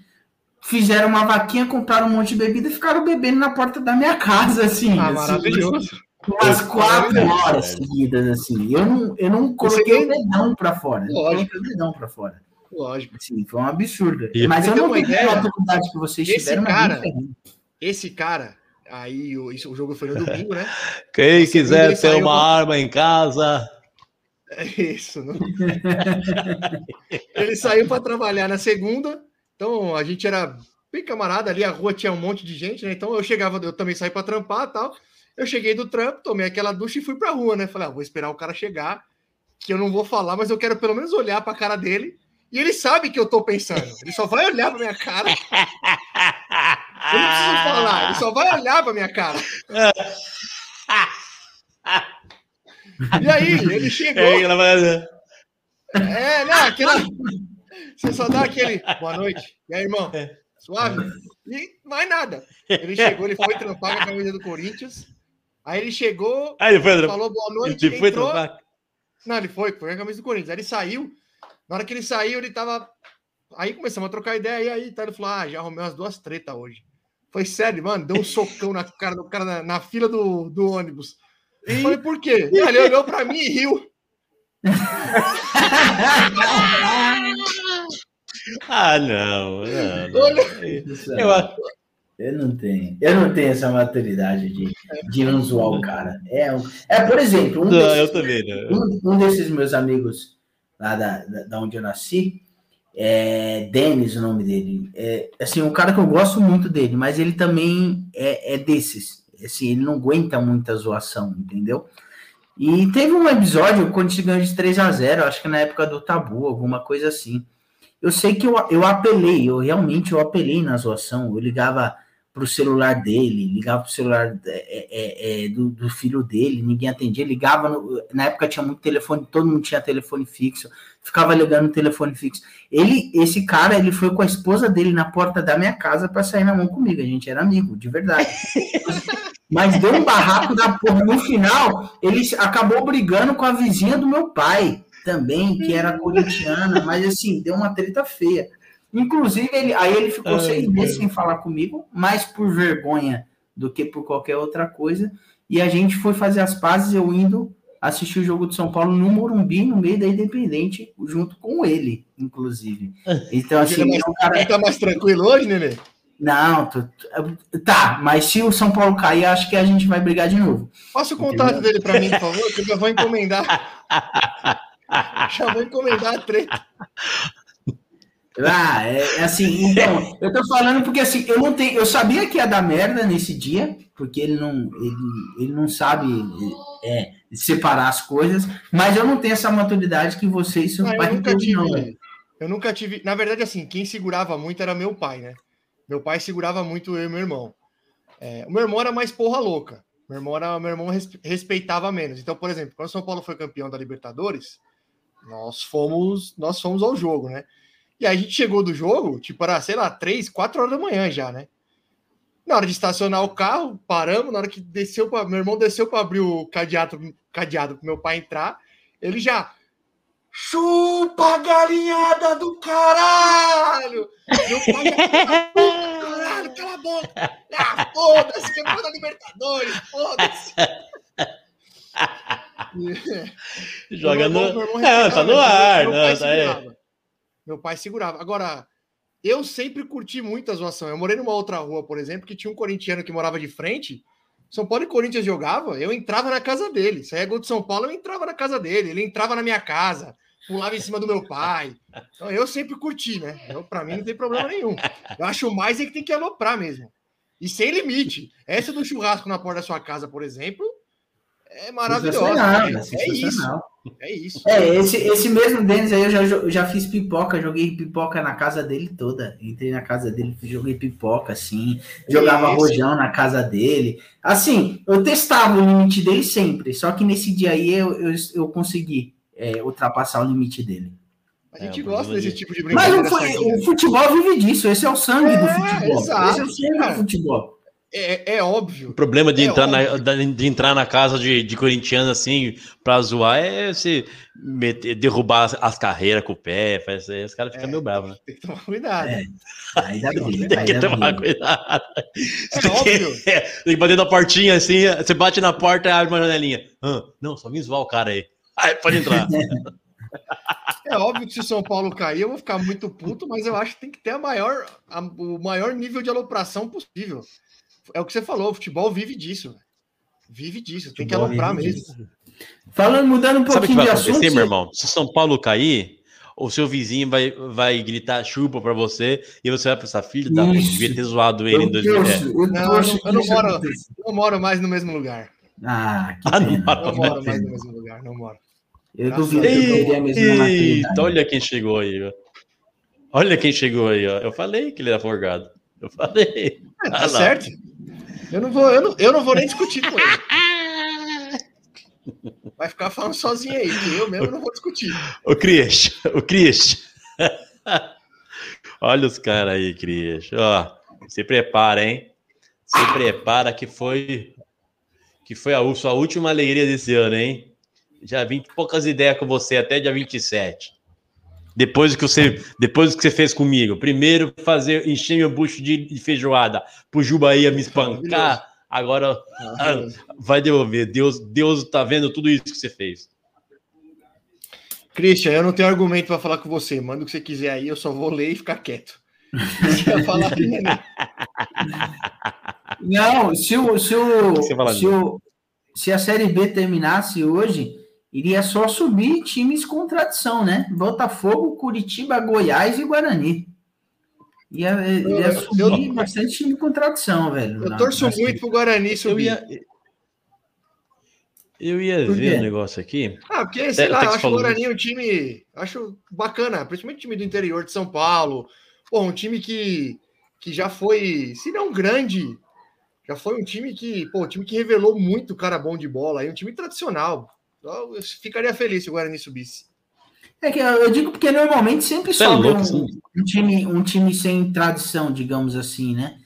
fizeram uma vaquinha, compraram um monte de bebida e ficaram bebendo na porta da minha casa, assim. Ah, assim, maravilhoso. umas quatro horas seguidas, assim. Eu não, eu não coloquei o Você- dedão pra fora. Eu Lógico. coloquei o dedão pra fora. Lógico. Sim, foi um absurdo. E- Mas eu não ideia? a oportunidade que vocês Esse tiveram, mas cara-. Esse cara, aí o, isso- o jogo foi no domingo, né? [LAUGHS] Quem quiser ter saiu uma arma em casa. É isso. Não... Ele saiu para trabalhar na segunda, então a gente era bem camarada ali, a rua tinha um monte de gente, né? Então eu chegava, eu também saí para trampar e tal. Eu cheguei do trampo, tomei aquela ducha e fui pra rua, né? Falei, ah, vou esperar o cara chegar, que eu não vou falar, mas eu quero pelo menos olhar pra cara dele. E ele sabe que eu tô pensando. Ele só vai olhar pra minha cara. [LAUGHS] Eu não preciso falar, ele só vai olhar pra minha cara. E aí, ele chegou. É, ela vai- É, não, aquela. Você só dá aquele boa noite. E aí, irmão? Suave? E mais nada. Ele chegou, ele foi trampar com a camisa do Corinthians. Aí ele chegou, Aí ele foi, falou boa noite, Ele foi entrou. trampar. Não, ele foi, foi a camisa do Corinthians. Aí ele saiu. Na hora que ele saiu, ele tava. Aí começamos a trocar ideia. E aí tá, ele falou: Ah, já arrumei umas duas tretas hoje. Foi sério, mano. Deu um socão na cara do cara na, na fila do, do ônibus. Eu falei, por quê? Ele olhou pra mim e riu. [LAUGHS] Ah, não. não, não. Olha, Eu. Eu não tenho. Eu não tenho essa maturidade de, de não zoar o cara. É, um- é por exemplo, um, Não, desses, eu também um, um desses meus amigos lá da, da, da onde eu nasci, é Denis, o nome dele. É, assim, um cara que eu gosto muito dele, mas ele também é, é desses. Assim, ele não aguenta muita zoação, entendeu? E teve um episódio quando se ganhou de 3 a 0 acho que na época do Tabu, alguma coisa assim. Eu sei que eu, eu apelei, eu realmente eu apelei na zoação. Eu ligava pro celular dele, ligava pro celular é, é, é, do, do filho dele, ninguém atendia, ligava, no- na época tinha muito telefone, todo mundo tinha telefone fixo, ficava ligando no telefone fixo. Ele, esse cara, ele foi com a esposa dele na porta da minha casa para sair na mão comigo, a gente era amigo, de verdade. [LAUGHS] Mas deu um barraco da porra. No final, ele acabou brigando com a vizinha do meu pai também, que era corintiana, mas assim, deu uma treta feia. Inclusive, ele, aí ele ficou Ai, seis meses sem falar comigo, mais por vergonha do que por qualquer outra coisa. E a gente foi fazer as pazes, eu indo assistir o jogo de São Paulo no Morumbi, no meio da Independente, junto com ele, inclusive. [LAUGHS] Então, assim, Ele é cara tá mais tranquilo hoje, Nenê? não, tu- tá, mas se o São Paulo cair, acho que a gente vai brigar de novo. Passa o contato dele pra mim, por favor, que eu já vou encomendar. [LAUGHS] Já vou encomendar a treta. Ah, é, é assim, então, [LAUGHS] eu tô falando porque assim, eu não tenho, eu sabia que ia dar merda nesse dia, porque ele não, ele, ele não sabe é, separar as coisas, mas eu não tenho essa maturidade que você e seu Ah, pai eu nunca teve, não, tive. Eu nunca tive. Na verdade, assim, quem segurava muito era meu pai, né? Meu pai segurava muito eu e meu irmão. É, o meu irmão era mais porra louca. Meu irmão, era, meu irmão res- respeitava menos. Então, por exemplo, quando o São Paulo foi campeão da Libertadores, nós fomos, nós fomos ao jogo, né? E a gente chegou do jogo, tipo, era, sei lá, três, quatro horas da manhã já, né? Na hora de estacionar o carro, paramos. Na hora que desceu, pra, meu irmão desceu para abrir o cadeado, cadeado para meu pai entrar, ele já chupa galinhada do caralho! Meu pai já, caralho, cala a boca! Ah, foda-se, campeão da Libertadores, foda-se! [LAUGHS] Joga no. Não, tá respeitava, no ar. Não, tá aí. Meu pai segurava. Agora, eu sempre curti muito a zoação. Eu morei numa outra rua, por exemplo, que tinha um corintiano que morava de frente. São Paulo e Corinthians jogava, eu entrava na casa dele. Se é gol de São Paulo, eu entrava na casa dele. Ele entrava na minha casa, pulava em cima do meu pai. Então eu sempre curti, né? Eu, mim não tem problema nenhum. Eu acho mais é que tem que aloprar mesmo. E sem limite. Essa do churrasco na porta da sua casa, por exemplo, é maravilhosa. Sensacional, É, né? é isso. É isso. É, esse, esse mesmo Denis aí eu já, já fiz pipoca, joguei pipoca na casa dele toda. Entrei na casa dele, joguei pipoca, assim, jogava Isso. rojão na casa dele. Assim, eu testava o limite dele sempre, só que nesse dia aí eu, eu, eu consegui é, ultrapassar o limite dele. A gente É, gosta mas desse tipo de Mas brincadeira. o, fu- sadia. o futebol vive disso, esse é o sangue do É, futebol. exato, esse é o sangue do futebol. É, é O óbvio. problema de, É entrar na, óbvio. da- de entrar na casa de, de corintiano assim pra zoar é você meter, derrubar as, as carreiras com o pé. Faz, aí os caras ficam É. meio bravos, né? Tem que tomar cuidado. É. Aí dá briga. [LAUGHS] Tem que tomar cuidado. É óbvio. é, tem que bater na portinha assim, você bate na porta e abre uma janelinha. Ah, não, só vim zoar o cara aí. Aí pode entrar. [LAUGHS] É óbvio que se o São Paulo cair, eu vou ficar muito puto, mas eu acho que tem que ter a maior, a- o maior nível de alopração possível. É o que você falou, o futebol vive disso. velho. Vive disso, tem que aloprar mesmo. disso. Falando, mudando um Sabe o que pouquinho vai de acontecer, assunto. meu irmão? Se São Paulo cair, o seu vizinho vai, vai gritar chupa pra você e você vai pensar, filho da puta, Isso. devia ter zoado ele em Eu 2000. É. torço, eu Não, eu que não moro-. Não moro mais no mesmo lugar. Ah, que [LAUGHS] Ah, não, pena. Não não, moro mais no mesmo lugar, não moro. Eu Graças duvido que eu mesma Eita, olha quem chegou aí, ó. Olha quem chegou aí, ó. Eu falei que ele era forgado. Eu falei. É, tá Ah, lá. Eu não, vou, eu, não, eu não vou nem discutir com ele. Vai ficar falando sozinho aí, que eu mesmo não vou discutir. O Cris, o Cris. Olha os caras aí, Cris. Ó, se prepara, hein? Se prepara que foi que foi a sua última alegria desse ano, hein? Já vim poucas ideias com você até dia 27. Depois do que você, depois do que você fez comigo. Primeiro fazer encher meu bucho de, de feijoada, pro Jubaía me espancar. Agora ah, vai devolver. Deus, Deus tá vendo tudo isso que você fez. Christian, eu não tenho argumento para falar com você. Manda o que você quiser aí, eu só vou ler e ficar quieto. Não, se, o, se, o, se, o, se a Série B terminasse hoje, iria só subir times com tradição, né? Botafogo, Curitiba, Goiás e Guarani. Ia, ia Eu- subir eu- bastante time com tradição, velho. Eu na- torço na muito pro Guarani Eu subir. ia, eu ia ver quê? um negócio aqui. Ah, porque, sei É, lá, eu que acho o falou Guarani um time. Acho bacana, principalmente time do interior de São Paulo. Pô, um time que, que já foi, se não grande, já foi um time que, pô, um time que revelou muito cara bom de bola, aí um time tradicional. Então, Eu ficaria feliz se o Guarani subisse. É que eu eu digo porque normalmente sempre Você é sobe louco, um, assim. um time, um time sem tradição, digamos assim, né?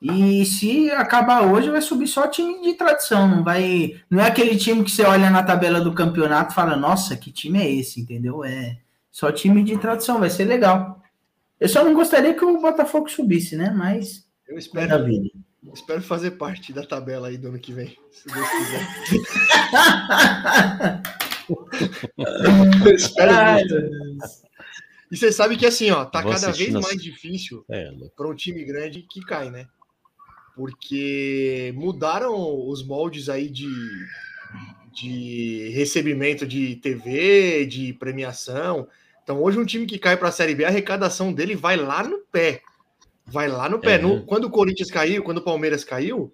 E se acabar hoje, vai subir só time de tradição, não vai. Não é aquele time que você olha na tabela do campeonato e fala, nossa, que time é esse, entendeu? É só time de tradição, vai ser legal. Eu só não gostaria que o Botafogo subisse, né? Mas Eu espero, vida. espero fazer parte da tabela aí do ano que vem, se Deus quiser. [LAUGHS] Eu espero Ai. E você sabe que assim, ó, tá Vou cada vez nas- mais difícil É, para um time grande que cai, né? Porque mudaram os moldes aí de, de recebimento de TV, de premiação. Então, hoje, um time que cai para a Série B, a arrecadação dele vai lá no pé. Vai lá no pé. É. No- quando o Corinthians caiu, quando o Palmeiras caiu,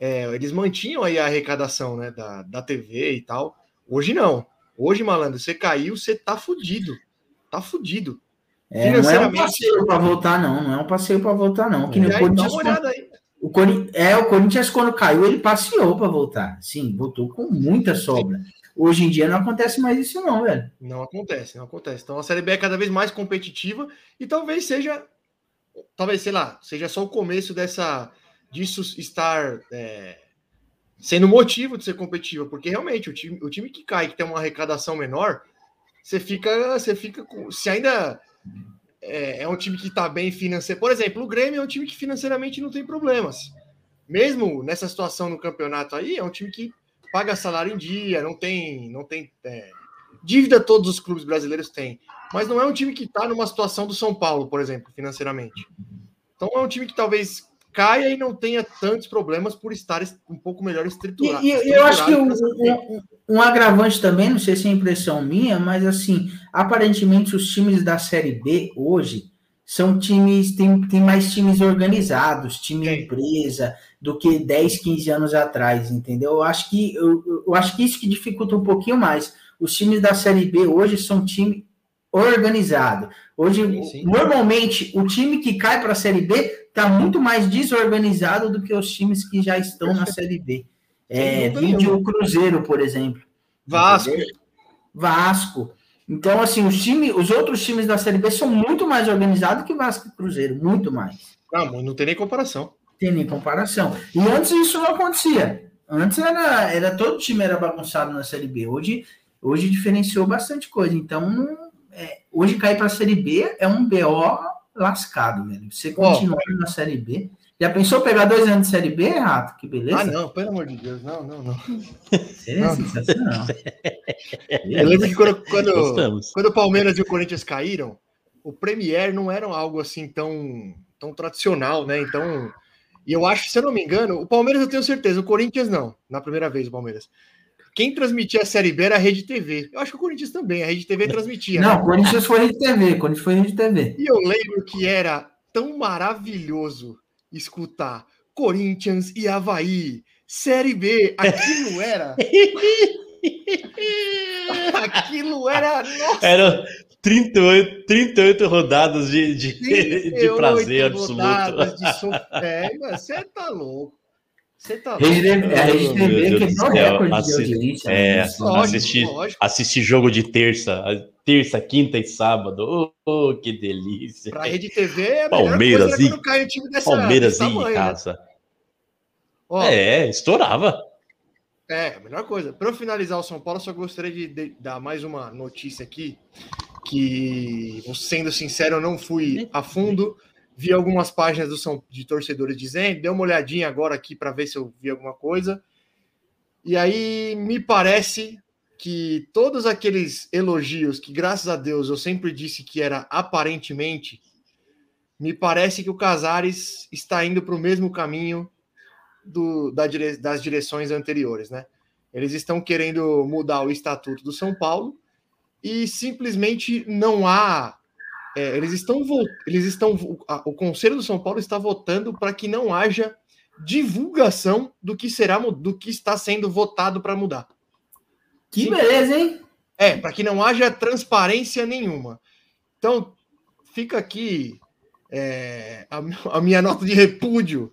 é, eles mantinham aí a arrecadação né, da, da TV e tal. Hoje não. Hoje, malandro, você caiu, você tá fudido. Tá fudido. É, não é um passeio para voltar, não. Não é um passeio para voltar, não. Que aí, dá Corinthians. uma olhada aí. O Cori- É, o Corinthians, quando caiu, ele passeou para voltar. Sim, voltou com muita sobra. Hoje em dia não acontece mais isso, não, velho. Não acontece, não acontece. Então a Série B é cada vez mais competitiva e talvez seja, talvez, sei lá, seja só o começo dessa disso estar é, sendo motivo de ser competitiva, porque realmente o time, o time que cai, que tem uma arrecadação menor, você fica, você fica com, se ainda é, é um time que está bem financeiro, por exemplo, o Grêmio é um time que financeiramente não tem problemas. Mesmo nessa situação no campeonato aí, é um time que paga salário em dia, não tem, não tem é, dívida todos os clubes brasileiros têm, mas não é um time que está numa situação do São Paulo, por exemplo, financeiramente. Então é um time que talvez caia e não tenha tantos problemas por estar um pouco melhor E, estruturado. e eu acho que um, um- um agravante também, não sei se é impressão minha, mas assim, aparentemente os times da Série B hoje são times, tem, tem mais times organizados, time empresa, do que 10, 15 anos atrás, entendeu? Eu acho que eu, eu acho que isso que dificulta um pouquinho mais. Os times da Série B hoje são time organizado. Hoje, Sim, sim. normalmente, o time que cai para a Série B está muito mais desorganizado do que os times que já estão na Série B. É, vídeo o Cruzeiro, por exemplo. Vasco, Entendeu? Vasco. Então, assim, os, time, os outros times da Série B são muito mais organizados que Vasco e Cruzeiro, muito mais. não, não tem nem comparação. Tem nem comparação. E antes isso não acontecia. Antes era, era todo time era bagunçado na Série B. Hoje, hoje diferenciou bastante coisa. Então, é, hoje cair para a Série B é um BO lascado, velho. Você continuar na Série B. Já pensou pegar dois anos de Série B, Rato? Que beleza. Ah, não, pelo amor de Deus, não, não, não. Seria Não. sensacional. [LAUGHS] Eu lembro que quando, quando, quando o Palmeiras e o Corinthians caíram, o Premier não era algo assim tão, tão tradicional, né? Então, e eu acho, se eu não me engano, o Palmeiras eu tenho certeza, o Corinthians não, na primeira vez o Palmeiras. Quem transmitia a Série B era a Rede TV. Eu acho que o Corinthians também, a Rede TV transmitia. Não, né? Corinthians foi Rede TV. Corinthians foi Rede TV. E eu lembro que era tão maravilhoso escutar Corinthians e Havaí, Série B. Aquilo era. [LAUGHS] Aquilo era. Nossa, Eram 38, 38 rodadas de, de, de 38 prazer absoluto. rodadas de som- É, você tá louco. Você tá louco. Rede TV, a Rede TV meu Deus quebrou recorde de assi- audiência. é, né? Lógico, assistir- jogo de terça, terça, quinta e sábado. Oh, oh, que delícia. Pra Rede TV é a Palmeiras coisa e- cai o time dessa, Palmeiras desse e tamanho, né? casa. Ó, É, estourava. É, a melhor coisa. Para eu finalizar o São Paulo, eu só gostaria de, de dar mais uma notícia aqui. Que, sendo sincero, eu não fui a fundo. Vi algumas páginas do São, de torcedores dizendo, dei uma olhadinha agora aqui para ver se eu vi alguma coisa. E aí me parece que todos aqueles elogios que, graças a Deus, eu sempre disse que era aparentemente, me parece que o Casares está indo para o mesmo caminho do, da dire, das direções anteriores, né? Eles estão querendo mudar o estatuto do São Paulo e simplesmente não há. É, eles estão, eles estão. O Conselho do São Paulo está votando para que não haja divulgação do que será do que está sendo votado para mudar. Que Sim. beleza, hein? É, para que não haja transparência nenhuma. Então, fica aqui é, a, a minha nota de repúdio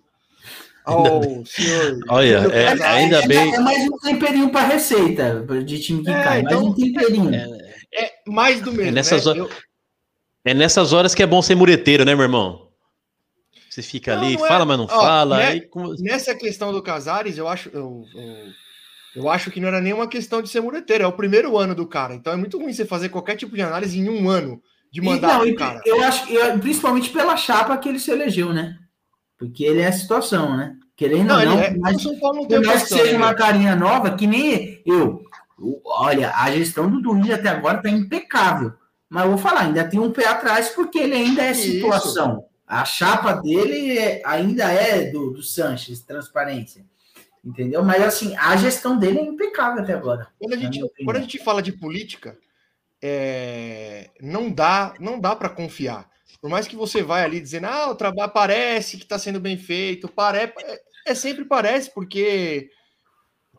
ao senhor. Olha, é, ainda bem. É mais um temperinho para receita de time que É, cai. então- mais um temperinho. É mais do mesmo. nessas né? horas- Eu- É nessas horas que é bom ser mureteiro, né, meu irmão? Você fica Não, ali, não é- fala, mas não Ó, fala. né? aí como- nessa questão do Casares, eu acho, eu, eu, eu acho que não era nenhuma questão de ser mureteiro, é o primeiro ano do cara. Então é muito ruim você fazer qualquer tipo de análise em um ano de E, mandar não, pro e- cara. eu acho eu, principalmente pela chapa que ele se elegeu, né? Porque ele é a situação, né? Querendo Não, ou não, é, mas o não por tem mais que seja né? uma carinha nova, que nem eu. O- Olha, a gestão do Duílio até agora tá impecável. Mas eu vou falar, ainda tem um pé atrás, porque ele ainda é Isso. situação. A chapa dele é- ainda é do, do Sanches, transparência. Entendeu? Mas assim, a gestão dele é impecável até agora. Quando a gente, quando a gente fala de política, é, não dá, não dá para confiar. Por mais que você vai ali dizendo, ah, o trabalho parece que está sendo bem feito, parece, é, sempre parece, porque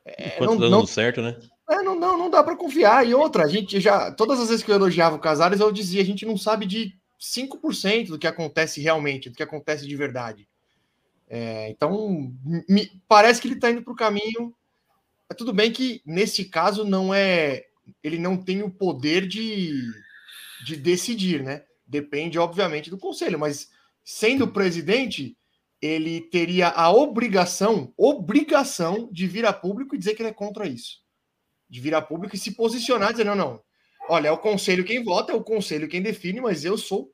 é, Enquanto não, tá não, dando certo, né? É, não, não, não dá para confiar. E outra, a gente já, todas as vezes que eu elogiava o Casares, eu dizia, a gente não sabe de 5% do que acontece realmente, do que acontece de verdade. É, então, me parece que ele está indo para o caminho. É tudo bem que nesse caso não é, ele não tem o poder de, de decidir, né? Depende, obviamente, do conselho, mas sendo presidente, ele teria a obrigação, obrigação de vir a público e dizer que ele é contra isso. De vir a público e se posicionar, dizer, não, não. Olha, é o conselho quem vota, é o conselho quem define, mas eu sou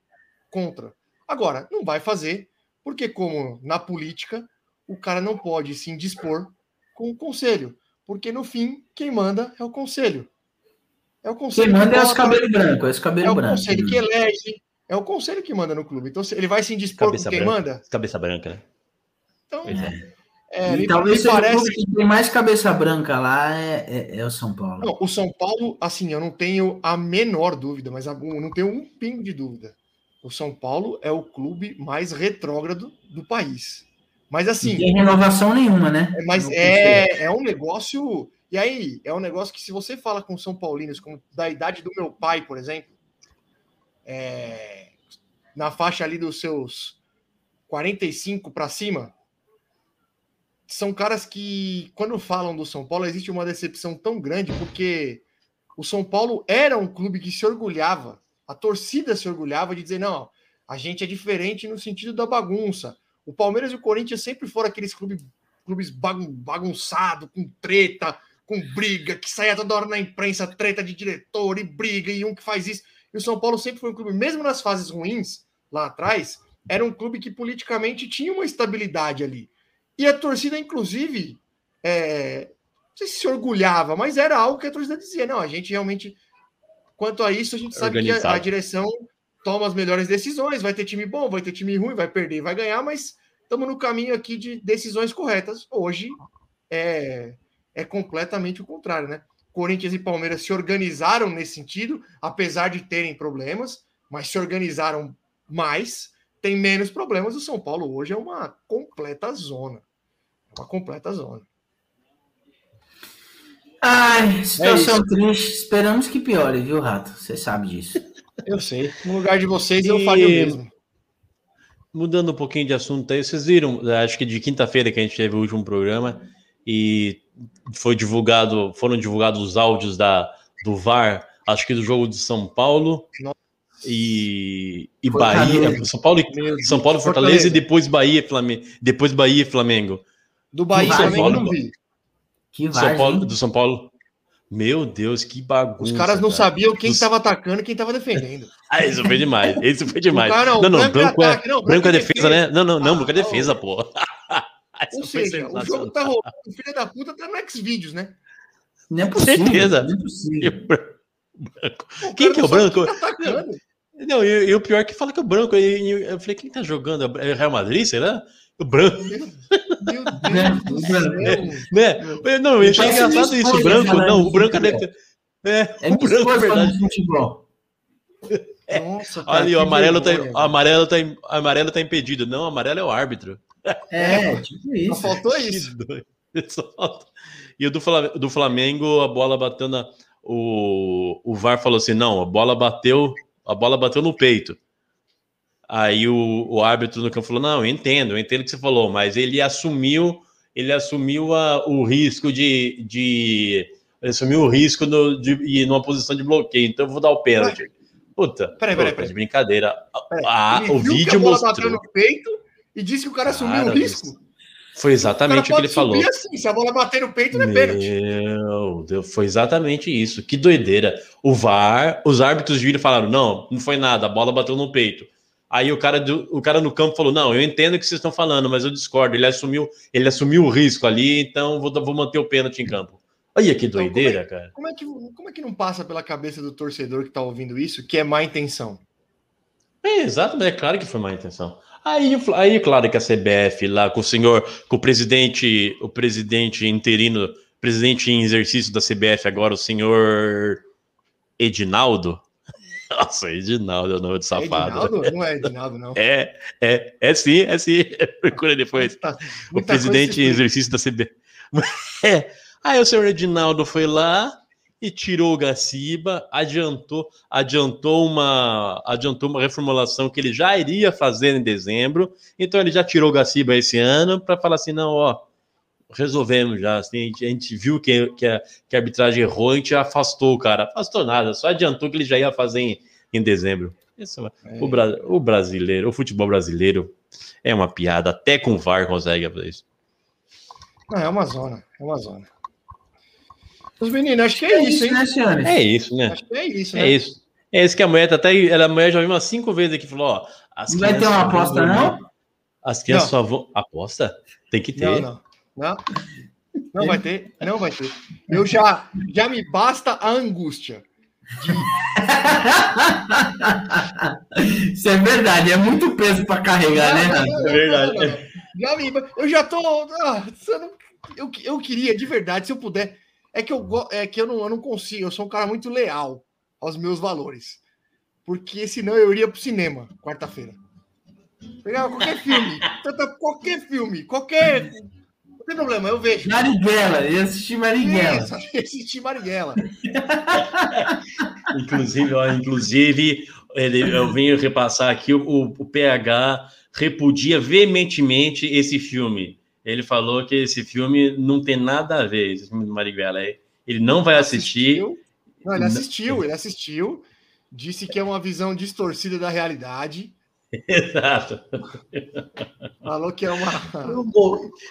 contra. Agora, não vai fazer, porque como na política, o cara não pode se indispor com o conselho. Porque no fim, quem manda é o conselho. É o Quem conselho manda é os vota, cabelos brancos, é os é cabelos o brancos. conselho que elege, é o conselho que manda no clube. Então, se ele vai se indispor Cabeça com quem branca. manda? Cabeça branca, né? Então, é. É, e talvez seja o parece. clube que tem mais cabeça branca lá é, é- é o São Paulo. Não, o São Paulo, assim, eu não tenho a menor dúvida, mas eu não tenho um pingo de dúvida. O São Paulo é o clube mais retrógrado do país. Mas Não assim, tem renovação nenhuma, né? É, Mas é, é um negócio. E aí, é um negócio que se você fala com São Paulinos, como da idade do meu pai, por exemplo, é, na faixa ali dos seus 45 para cima, são caras que, quando falam do São Paulo, existe uma decepção tão grande, porque o São Paulo era um clube que se orgulhava, a torcida se orgulhava de dizer, não, a gente é diferente no sentido da bagunça. O Palmeiras e o Corinthians sempre foram aqueles clubes, clubes bagun, bagunçados, com treta, com briga, que saía toda hora na imprensa, treta de diretor e briga, e um que faz isso. E o São Paulo sempre foi um clube, mesmo nas fases ruins, lá atrás, era um clube que politicamente tinha uma estabilidade ali. E a torcida, inclusive, é, não sei se se orgulhava, mas era algo que a torcida dizia: não, a gente realmente, quanto a isso, a gente sabe que a, a Organizado. direção toma as melhores decisões, vai ter time bom, vai ter time ruim, vai perder, vai ganhar, mas estamos no caminho aqui de decisões corretas. Hoje é, é completamente o contrário, né? Corinthians e Palmeiras se organizaram nesse sentido, apesar de terem problemas, mas se organizaram mais, tem menos problemas. O São Paulo hoje é uma completa zona. É uma completa zona. Ai, situação isso. triste. Esperamos que piore, viu, Rato? Você sabe disso. Eu sei. No lugar de vocês, eu E- faria o mesmo. Mudando um pouquinho de assunto aí, vocês viram, acho que de quinta-feira que a gente teve o último programa e foi divulgado, foram divulgados os áudios da, do VAR, acho que do jogo de São Paulo Nossa. E, e Fortaleza. Bahia, São Paulo, e-. São Paulo e Fortaleza, e depois Bahia e Flamengo, depois Bahia e Flamengo. Do Bahia e São Flamengo Paulo- não vi. Que São vai, Paulo, do São Paulo. Meu Deus, que bagunça. Os caras não cara. sabiam quem Dos- estava atacando e quem estava defendendo. [LAUGHS] Ah, isso foi demais. Isso foi demais. O cara, não, não, branco é branco é, ataque, não, branco é branco é defesa, né? Não, não, não, Ah, branco é defesa, pô. [LAUGHS] Ou seja, o jogo tá rolando. O filho da puta tá no X-Videos, né? Não é possível. Certeza. Não é possível. [LAUGHS] Quem que é não o branco? quem tá atacando. Não, e, e o pior é que fala que o branco. e- e Eu, falei, quem tá jogando? É Real Madrid, será? O branco, Meu Né? Deus do [LAUGHS] branco. céu. né? Eu- Não, eu achei engraçado isso. O branco, não, o branco é É, É o branco, é verdade. de futebol. Nossa, cara, Ali, o amarelo tá, o amarelo, tá, im- o amarelo tá impedido. Não, o amarelo é o árbitro. É, tipo Só isso. faltou isso. Só [LAUGHS] E o do Fla- do Flamengo, a bola bateu na. O, o VAR falou assim: não, a bola bateu, a bola bateu no peito. Aí o, o árbitro no campo falou: não, eu entendo, eu entendo o que você falou, mas ele assumiu, ele assumiu a- o risco de. de ele assumiu o risco no, de ir numa posição de bloqueio, então eu vou dar o pênalti. Puta, Peraí, peraí, peraí. de brincadeira. Peraí, Ah, o viu que vídeo a bola mostrou. bateu no peito e disse que o cara assumiu o risco. Foi exatamente o que ele falou. assim, se a bola bater no peito, não é pênalti. Meu Deus, foi exatamente isso. Que doideira. O VAR, os árbitros viram e falaram: não, não foi nada, a bola bateu no peito. Aí o cara, do- o cara no campo falou: não, eu entendo o que vocês estão falando, mas eu discordo. Ele assumiu, ele assumiu o risco ali, então vou, vou manter o pênalti em campo. Olha que Então, como doideira, cara. Como é, que, como é que não passa pela cabeça do torcedor que tá ouvindo isso que é má intenção? É, exato, mas é claro que foi má intenção. Aí, aí, claro que a CBF lá com o senhor, com o presidente, o presidente interino, presidente em exercício da CBF agora, o senhor Edinaldo. [LAUGHS] Nossa, Edinaldo é o nome de É safado. Edinaldo? Não é Edinaldo, não. É, é, é sim, é sim. [LAUGHS] Procura depois. O presidente em exercício da CBF. [LAUGHS] É. Aí o senhor Edinaldo foi lá e tirou o Gaciba, adiantou, adiantou uma, adiantou uma reformulação que ele já iria fazer em dezembro. Então ele já tirou o Gaciba esse ano para falar assim, não, ó, resolvemos já. Assim, a, gente, a gente viu que, que, a, que a arbitragem errou, a gente afastou o cara. Afastou nada, só adiantou que ele já ia fazer em, em dezembro. Isso, É. o, Bra- o brasileiro, o futebol brasileiro é uma piada. Até com o VAR consegue fazer isso. Não, é uma zona, é uma zona. Os meninos, acho que é, É isso, isso, hein? né, senhores? É isso, né? Acho que é isso, né? É isso. É isso que a mulher tá até. Ela, a mulher já viu umas cinco vezes aqui e falou: ó. As Não vai ter uma aposta, vão- não? As crianças Não. só vão. Aposta? Tem que ter. Não, não. Não, não vai ter, não vai ter. Eu já, já me basta a angústia. Isso é verdade, é muito peso pra carregar, né? Não, não, É verdade. não, não, não. Já me, eu já tô. ah, eu, eu queria, de verdade, se eu puder. É que eu, é que eu não, eu não consigo, eu sou um cara muito leal aos meus valores. Porque senão eu iria pro cinema quarta-feira. Pegava qualquer filme, qualquer filme, qualquer. Não tem problema, eu vejo. Marighella, ia assistir Marighella. Isso, assistir Marighella. [LAUGHS] Inclusive, ó, inclusive ele, eu venho repassar aqui: o, o PH repudia veementemente esse filme. Ele falou que esse filme não tem nada a ver, esse filme do Marighella. Ele não vai assistir. Assistiu. Não, ele assistiu, ele assistiu. Disse que é uma visão distorcida da realidade. [LAUGHS] Exato. Falou que é uma.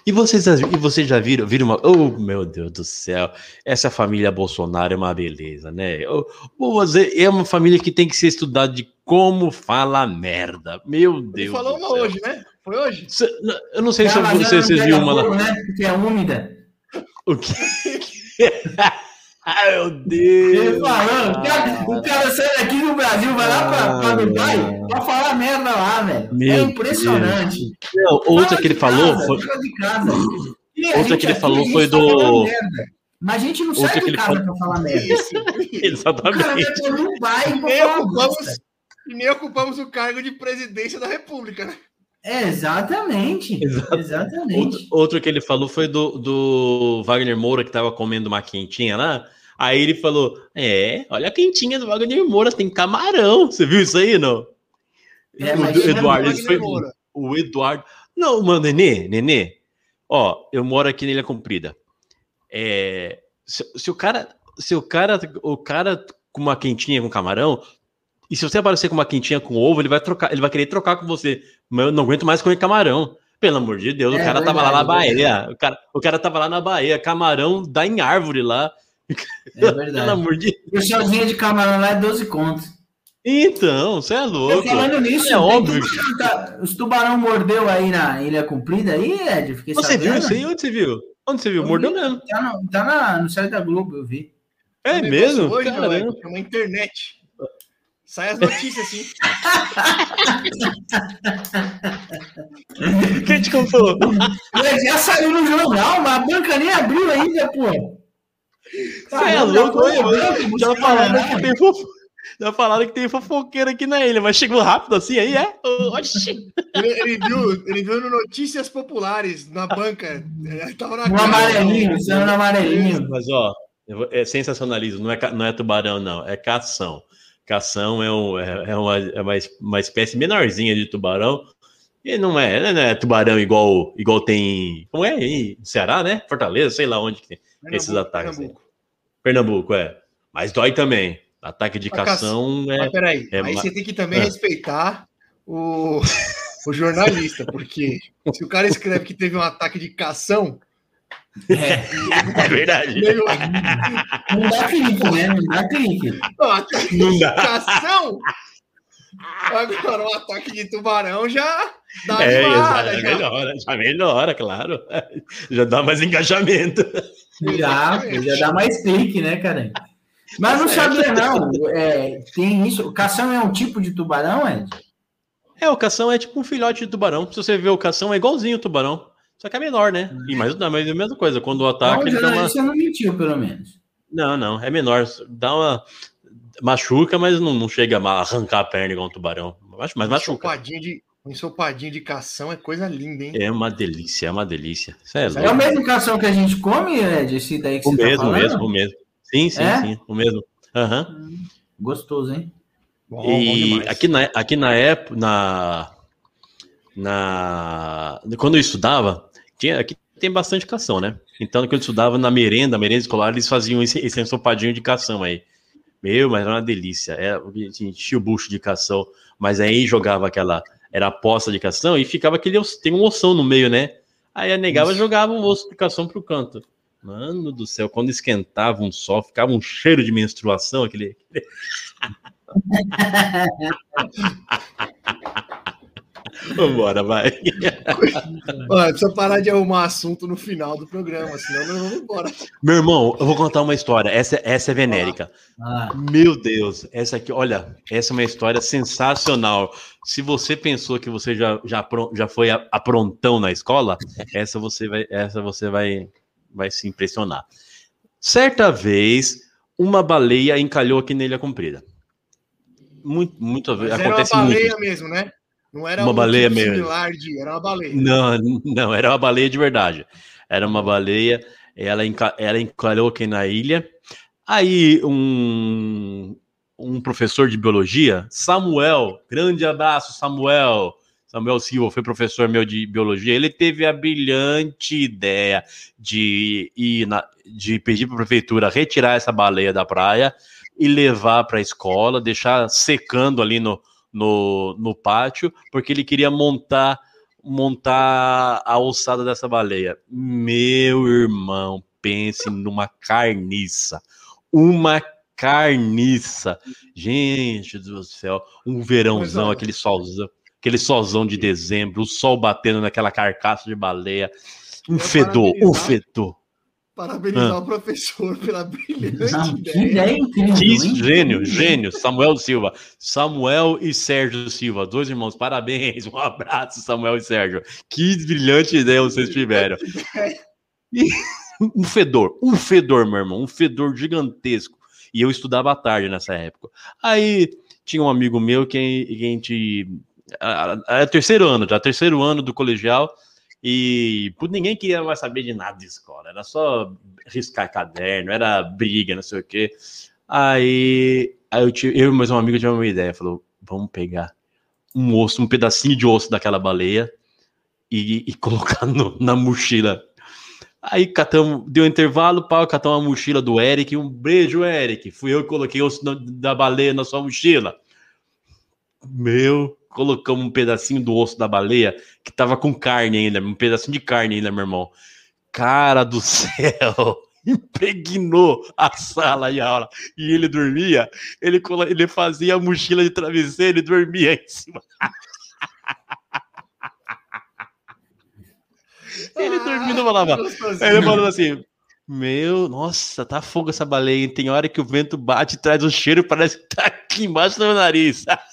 E vocês, e vocês já viram, viram uma. Oh, meu Deus do céu! Essa família Bolsonaro é uma beleza, né? Eu, vou dizer, é uma família que tem que ser estudada de como fala merda. Meu Ele Deus. falou do uma hoje, né? Foi hoje? Eu não sei se você- vocês viram uma. fogo, né? Porque é úmida. O que? [LAUGHS] Ai, meu Ele Deus! falando, o cara, o cara sai daqui do Brasil, vai lá pra, pra Dubai pra falar merda lá, velho. É impressionante. Não, outra que ele falou foi. E Outra que ele falou foi tá do-. Mas a gente não Outra sai que de ele casa falou- pra falar merda. [LAUGHS] O cara vai Exatamente. pra Dubai pra Nem ocupamos, e nem ocupamos o cargo de presidência da República, né? É, exatamente. Exatamente. Outro, outro que ele falou foi do, do Wagner Moura, que tava comendo uma quentinha lá. Aí ele falou: É, olha a quentinha do Wagner Moura, tem camarão. Você viu isso aí, não? É, o chama Eduardo, Wagner isso foi Moura. o Eduardo. Não, mano, Nenê, Nenê. Ó, eu moro aqui na Ilha Comprida. É, se, se o cara, se o cara, o cara com uma quentinha com camarão, e se você aparecer com uma quentinha com ovo, ele vai trocar, ele vai querer trocar com você. Mas eu não aguento mais comer camarão. Pelo amor de Deus, o É cara tava lá na verdade, é Bahia. O cara, o cara tava lá na Bahia, camarão dá em árvore lá. É Pelo verdade. amor de O showzinho de camarão lá é 12 contos. Então, você é Eu louco. falando nisso, É óbvio. tubarão, tá- os tubarão mordeu aí na Ilha Comprida aí, Ed? Fiquei Você viu sabendo. isso aí? Onde você viu? Onde você viu? Eu Mordeu vi. mesmo. Tá, no, tá na- no site da Globo, eu vi. É negócio mesmo? Hoje, é uma internet. Sai as notícias assim. [LAUGHS] Quem te contou? Mas já saiu no jornal, mas a banca nem abriu ainda, pô. Você é louco, olha, mano. Já falaram que tem fofo... Já falaram que tem fofoqueiro aqui na ilha, mas chegou rápido assim aí, é? Oxi. Ele, ele viu, ele viu no Notícias Populares, na banca. Ele tava na No cara. amarelinho, saiu no amarelinho. Mas, ó, eu é sensacionalismo, não é, não é tubarão, não, é cação. Cação é, um, é, é uma, é uma, uma espécie menorzinha de tubarão. E não é, não é tubarão igual, igual tem. Como é? Aí, no Ceará, né? Fortaleza, sei lá onde que tem. Pernambuco, esses ataques. Pernambuco. Pernambuco, é. Mas dói também. Ataque de Mas, cação é. Mas peraí, é aí ma- você tem que também Ah. respeitar o, o jornalista, porque [LAUGHS] se o cara escreve que teve um ataque de cação, É, É verdade. meio não dá clique, né? Não dá clique. Não, ataque Não de. Agora, um ataque de tubarão já dá É, animada, exato, já. melhora, já melhora, claro. Já dá mais engajamento. Já, já dá mais clique, né, cara? Mas não sabia, não. É, tem isso. Cação é um tipo de tubarão, Ed? É, o cação é tipo um filhote de tubarão. Se você ver o cação, é igualzinho o tubarão. Só que é menor, né? E mais, não, mas é a mesma coisa. Quando o ataque, Não, uma... jornalista não mentiu, pelo menos. Não, não, é menor. Dá uma. Machuca, mas não, não chega a arrancar a perna igual um tubarão. Mas, mas machuca. Ensopadinho de, um ensopadinho de cação é coisa linda, hein? É uma delícia, é uma delícia. É É o mesmo cação que a gente come, Ed? Esse daí que O você tá mesmo, o falando? mesmo, o mesmo. Sim, sim, É? sim, o mesmo. Aham. Gostoso, hein? Bom, bom E demais. aqui na, aqui na época, na, na, quando eu estudava, tinha, aqui tem bastante cação, né? Então, quando eu estudava na merenda, merenda escolar, eles faziam esse, esse ensopadinho de cação aí. Meu, mas era uma delícia. Era, assim, enchia o bucho de cação, mas aí jogava aquela, era a poça de cação e ficava aquele, tem um ossão no meio, né? Aí a negava Isso. jogava o osso de cação pro canto. Mano do céu, quando esquentava um sol, ficava um cheiro de menstruação, aquele, [LAUGHS] Vambora, vai. Ó, precisa parar de arrumar assunto no final do programa, senão nós vamos embora. Meu irmão, eu vou contar uma história. Essa, essa é venérica. Ah, Meu Deus, essa aqui, olha, essa é uma história sensacional. Se você pensou que você já, já, já foi a- aprontão na escola, [LAUGHS] essa você vai, essa você vai, vai se impressionar. Certa vez, uma baleia encalhou aqui na Ilha Comprida. Muito, muito, Mas era uma acontece baleia muito. mesmo, né? Não era Uma um baleia tipo mesmo. de, era uma baleia. Não, [LAUGHS] não, era uma baleia de verdade. Era uma baleia, ela, enca- ela encalhou aqui na ilha. Aí um, um professor de biologia, Samuel, grande abraço, Samuel. Samuel Silva foi professor meu de biologia. Ele teve a brilhante ideia de ir na, de pedir para a prefeitura retirar essa baleia da praia e levar para a escola, deixar secando ali no, no, no pátio, porque ele queria montar montar a ossada dessa baleia. Meu irmão, pense numa carniça. Uma carniça. Gente do céu, um verãozão, olha. aquele solzão, aquele solzão de dezembro, o sol batendo naquela carcaça de baleia. Um fedor, um parabenizar. fedor. Parabenizar Ah. o professor pela brilhante que ideia. incrível, Que gênio, gênio, Samuel Silva. Samuel e Sérgio Silva, dois irmãos, parabéns, um abraço, Samuel e Sérgio. Que brilhante ideia vocês tiveram. [LAUGHS] E um fedor, um fedor, meu irmão, um fedor gigantesco. E eu estudava à tarde nessa época. Aí tinha um amigo meu que a gente. Era terceiro ano, já terceiro ano do colegial. E pô, ninguém queria mais saber de nada de escola, era só riscar caderno, era briga, não sei o quê. Aí, aí eu, tive- eu e mais um amigo tivemos uma ideia, falou, vamos pegar um osso, um pedacinho de osso daquela baleia e, e colocar no- na mochila. Aí catamos, deu um intervalo, pau, catamos a mochila do Eric, um beijo, Eric. Fui eu que coloquei osso da baleia na sua mochila. Meu, colocamos um pedacinho do osso da baleia que tava com carne ainda, um pedacinho de carne ainda, meu irmão. Cara do [LAUGHS] céu! Impregnou a sala e a aula. E ele dormia, ele, ele fazia a mochila de travesseiro e dormia em cima. [LAUGHS] Ele dormindo falava. Gostosinho. Aí ele falou assim: Meu, nossa, tá fogo essa baleia. hein? Tem hora que o vento bate e traz o cheiro, parece que tá aqui embaixo do meu nariz. [LAUGHS]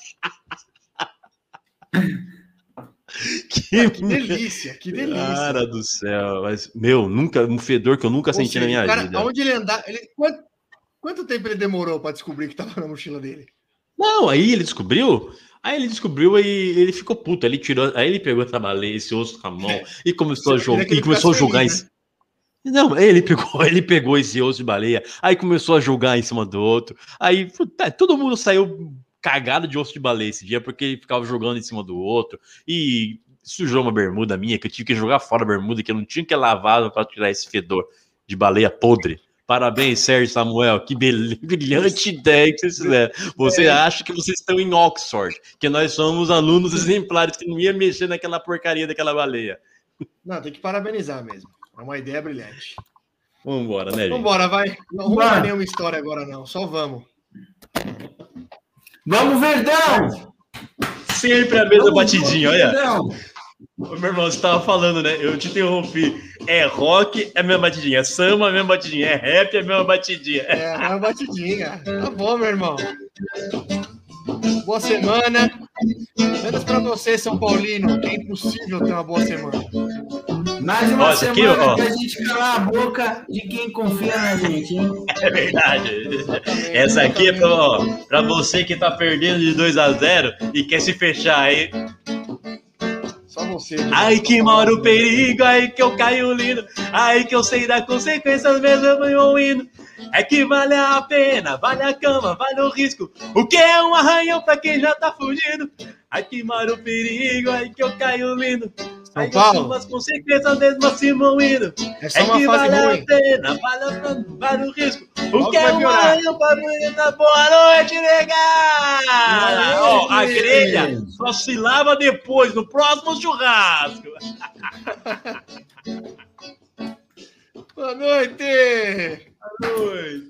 [LAUGHS] que, Que delícia, que delícia. Cara do céu. Mas, meu, nunca, um fedor que eu nunca Ou senti seja, na minha cara, vida. Aonde ele andar, ele, quanto, quanto tempo ele demorou para descobrir que tava na mochila dele? Não, aí ele descobriu. Aí ele descobriu e ele ficou puto. Ele tirou, aí ele pegou essa baleia, esse osso com a mão [LAUGHS] e começou a Você jogar. que ele E começou a jogar em feliz, ci- Não, ele pegou, [LAUGHS] ele pegou esse osso de baleia, aí começou a jogar em cima do outro. Aí puta, todo mundo saiu cagado de osso de baleia esse dia, porque ele ficava jogando em cima do outro. E sujou uma bermuda minha, que eu tive que jogar fora a bermuda, que eu não tinha que lavar para tirar esse fedor de baleia podre. Parabéns, Sérgio Samuel. Que [LAUGHS] brilhante ideia que vocês fizeram. Você acha que vocês estão em Oxford, que nós somos alunos exemplares que não ia mexer naquela porcaria daquela baleia. Não, tem que parabenizar mesmo. É uma ideia brilhante. Vamos embora, né, gente? Vambora, vai. Não vamos dar nenhuma história agora, não. Só vamos. Vamos, Verdão! Sempre a mesma batidinha, olha. Verdão! Ô, Meu irmão, você tava falando, né? Eu te interrompi. É rock, é a mesma batidinha. É samba, é a mesma batidinha. É rap, é a mesma batidinha. É, é uma batidinha. Tá bom, meu irmão. Boa semana. Menos pra você, São Paulino, é impossível ter uma boa semana. Mais uma Ó, isso aqui, semana ó. pra gente calar a boca de quem confia na gente, hein? [LAUGHS] É verdade. Essa aqui é pra, ó, pra você que tá perdendo de 2 a 0 e quer se fechar, hein? Só você. Ai que mora o perigo, ai que eu caio lindo, ai que eu sei da consequência mesmo eu indo. É que vale a pena, vale a cama, vale o risco. O que é um arranhão pra quem já tá fugindo? Ai que mora o perigo, ai que eu caio lindo. São Paulo. as consequências mesmo assim vão indo. É só É uma que fase vale ruim. a pena, vale a pena, vale o risco. O Logo que é um piorar. arranhão pra bonita? Boa noite, negada! Ó, a grelha só se lava depois, no próximo churrasco. [LAUGHS] Boa noite! Boa noite.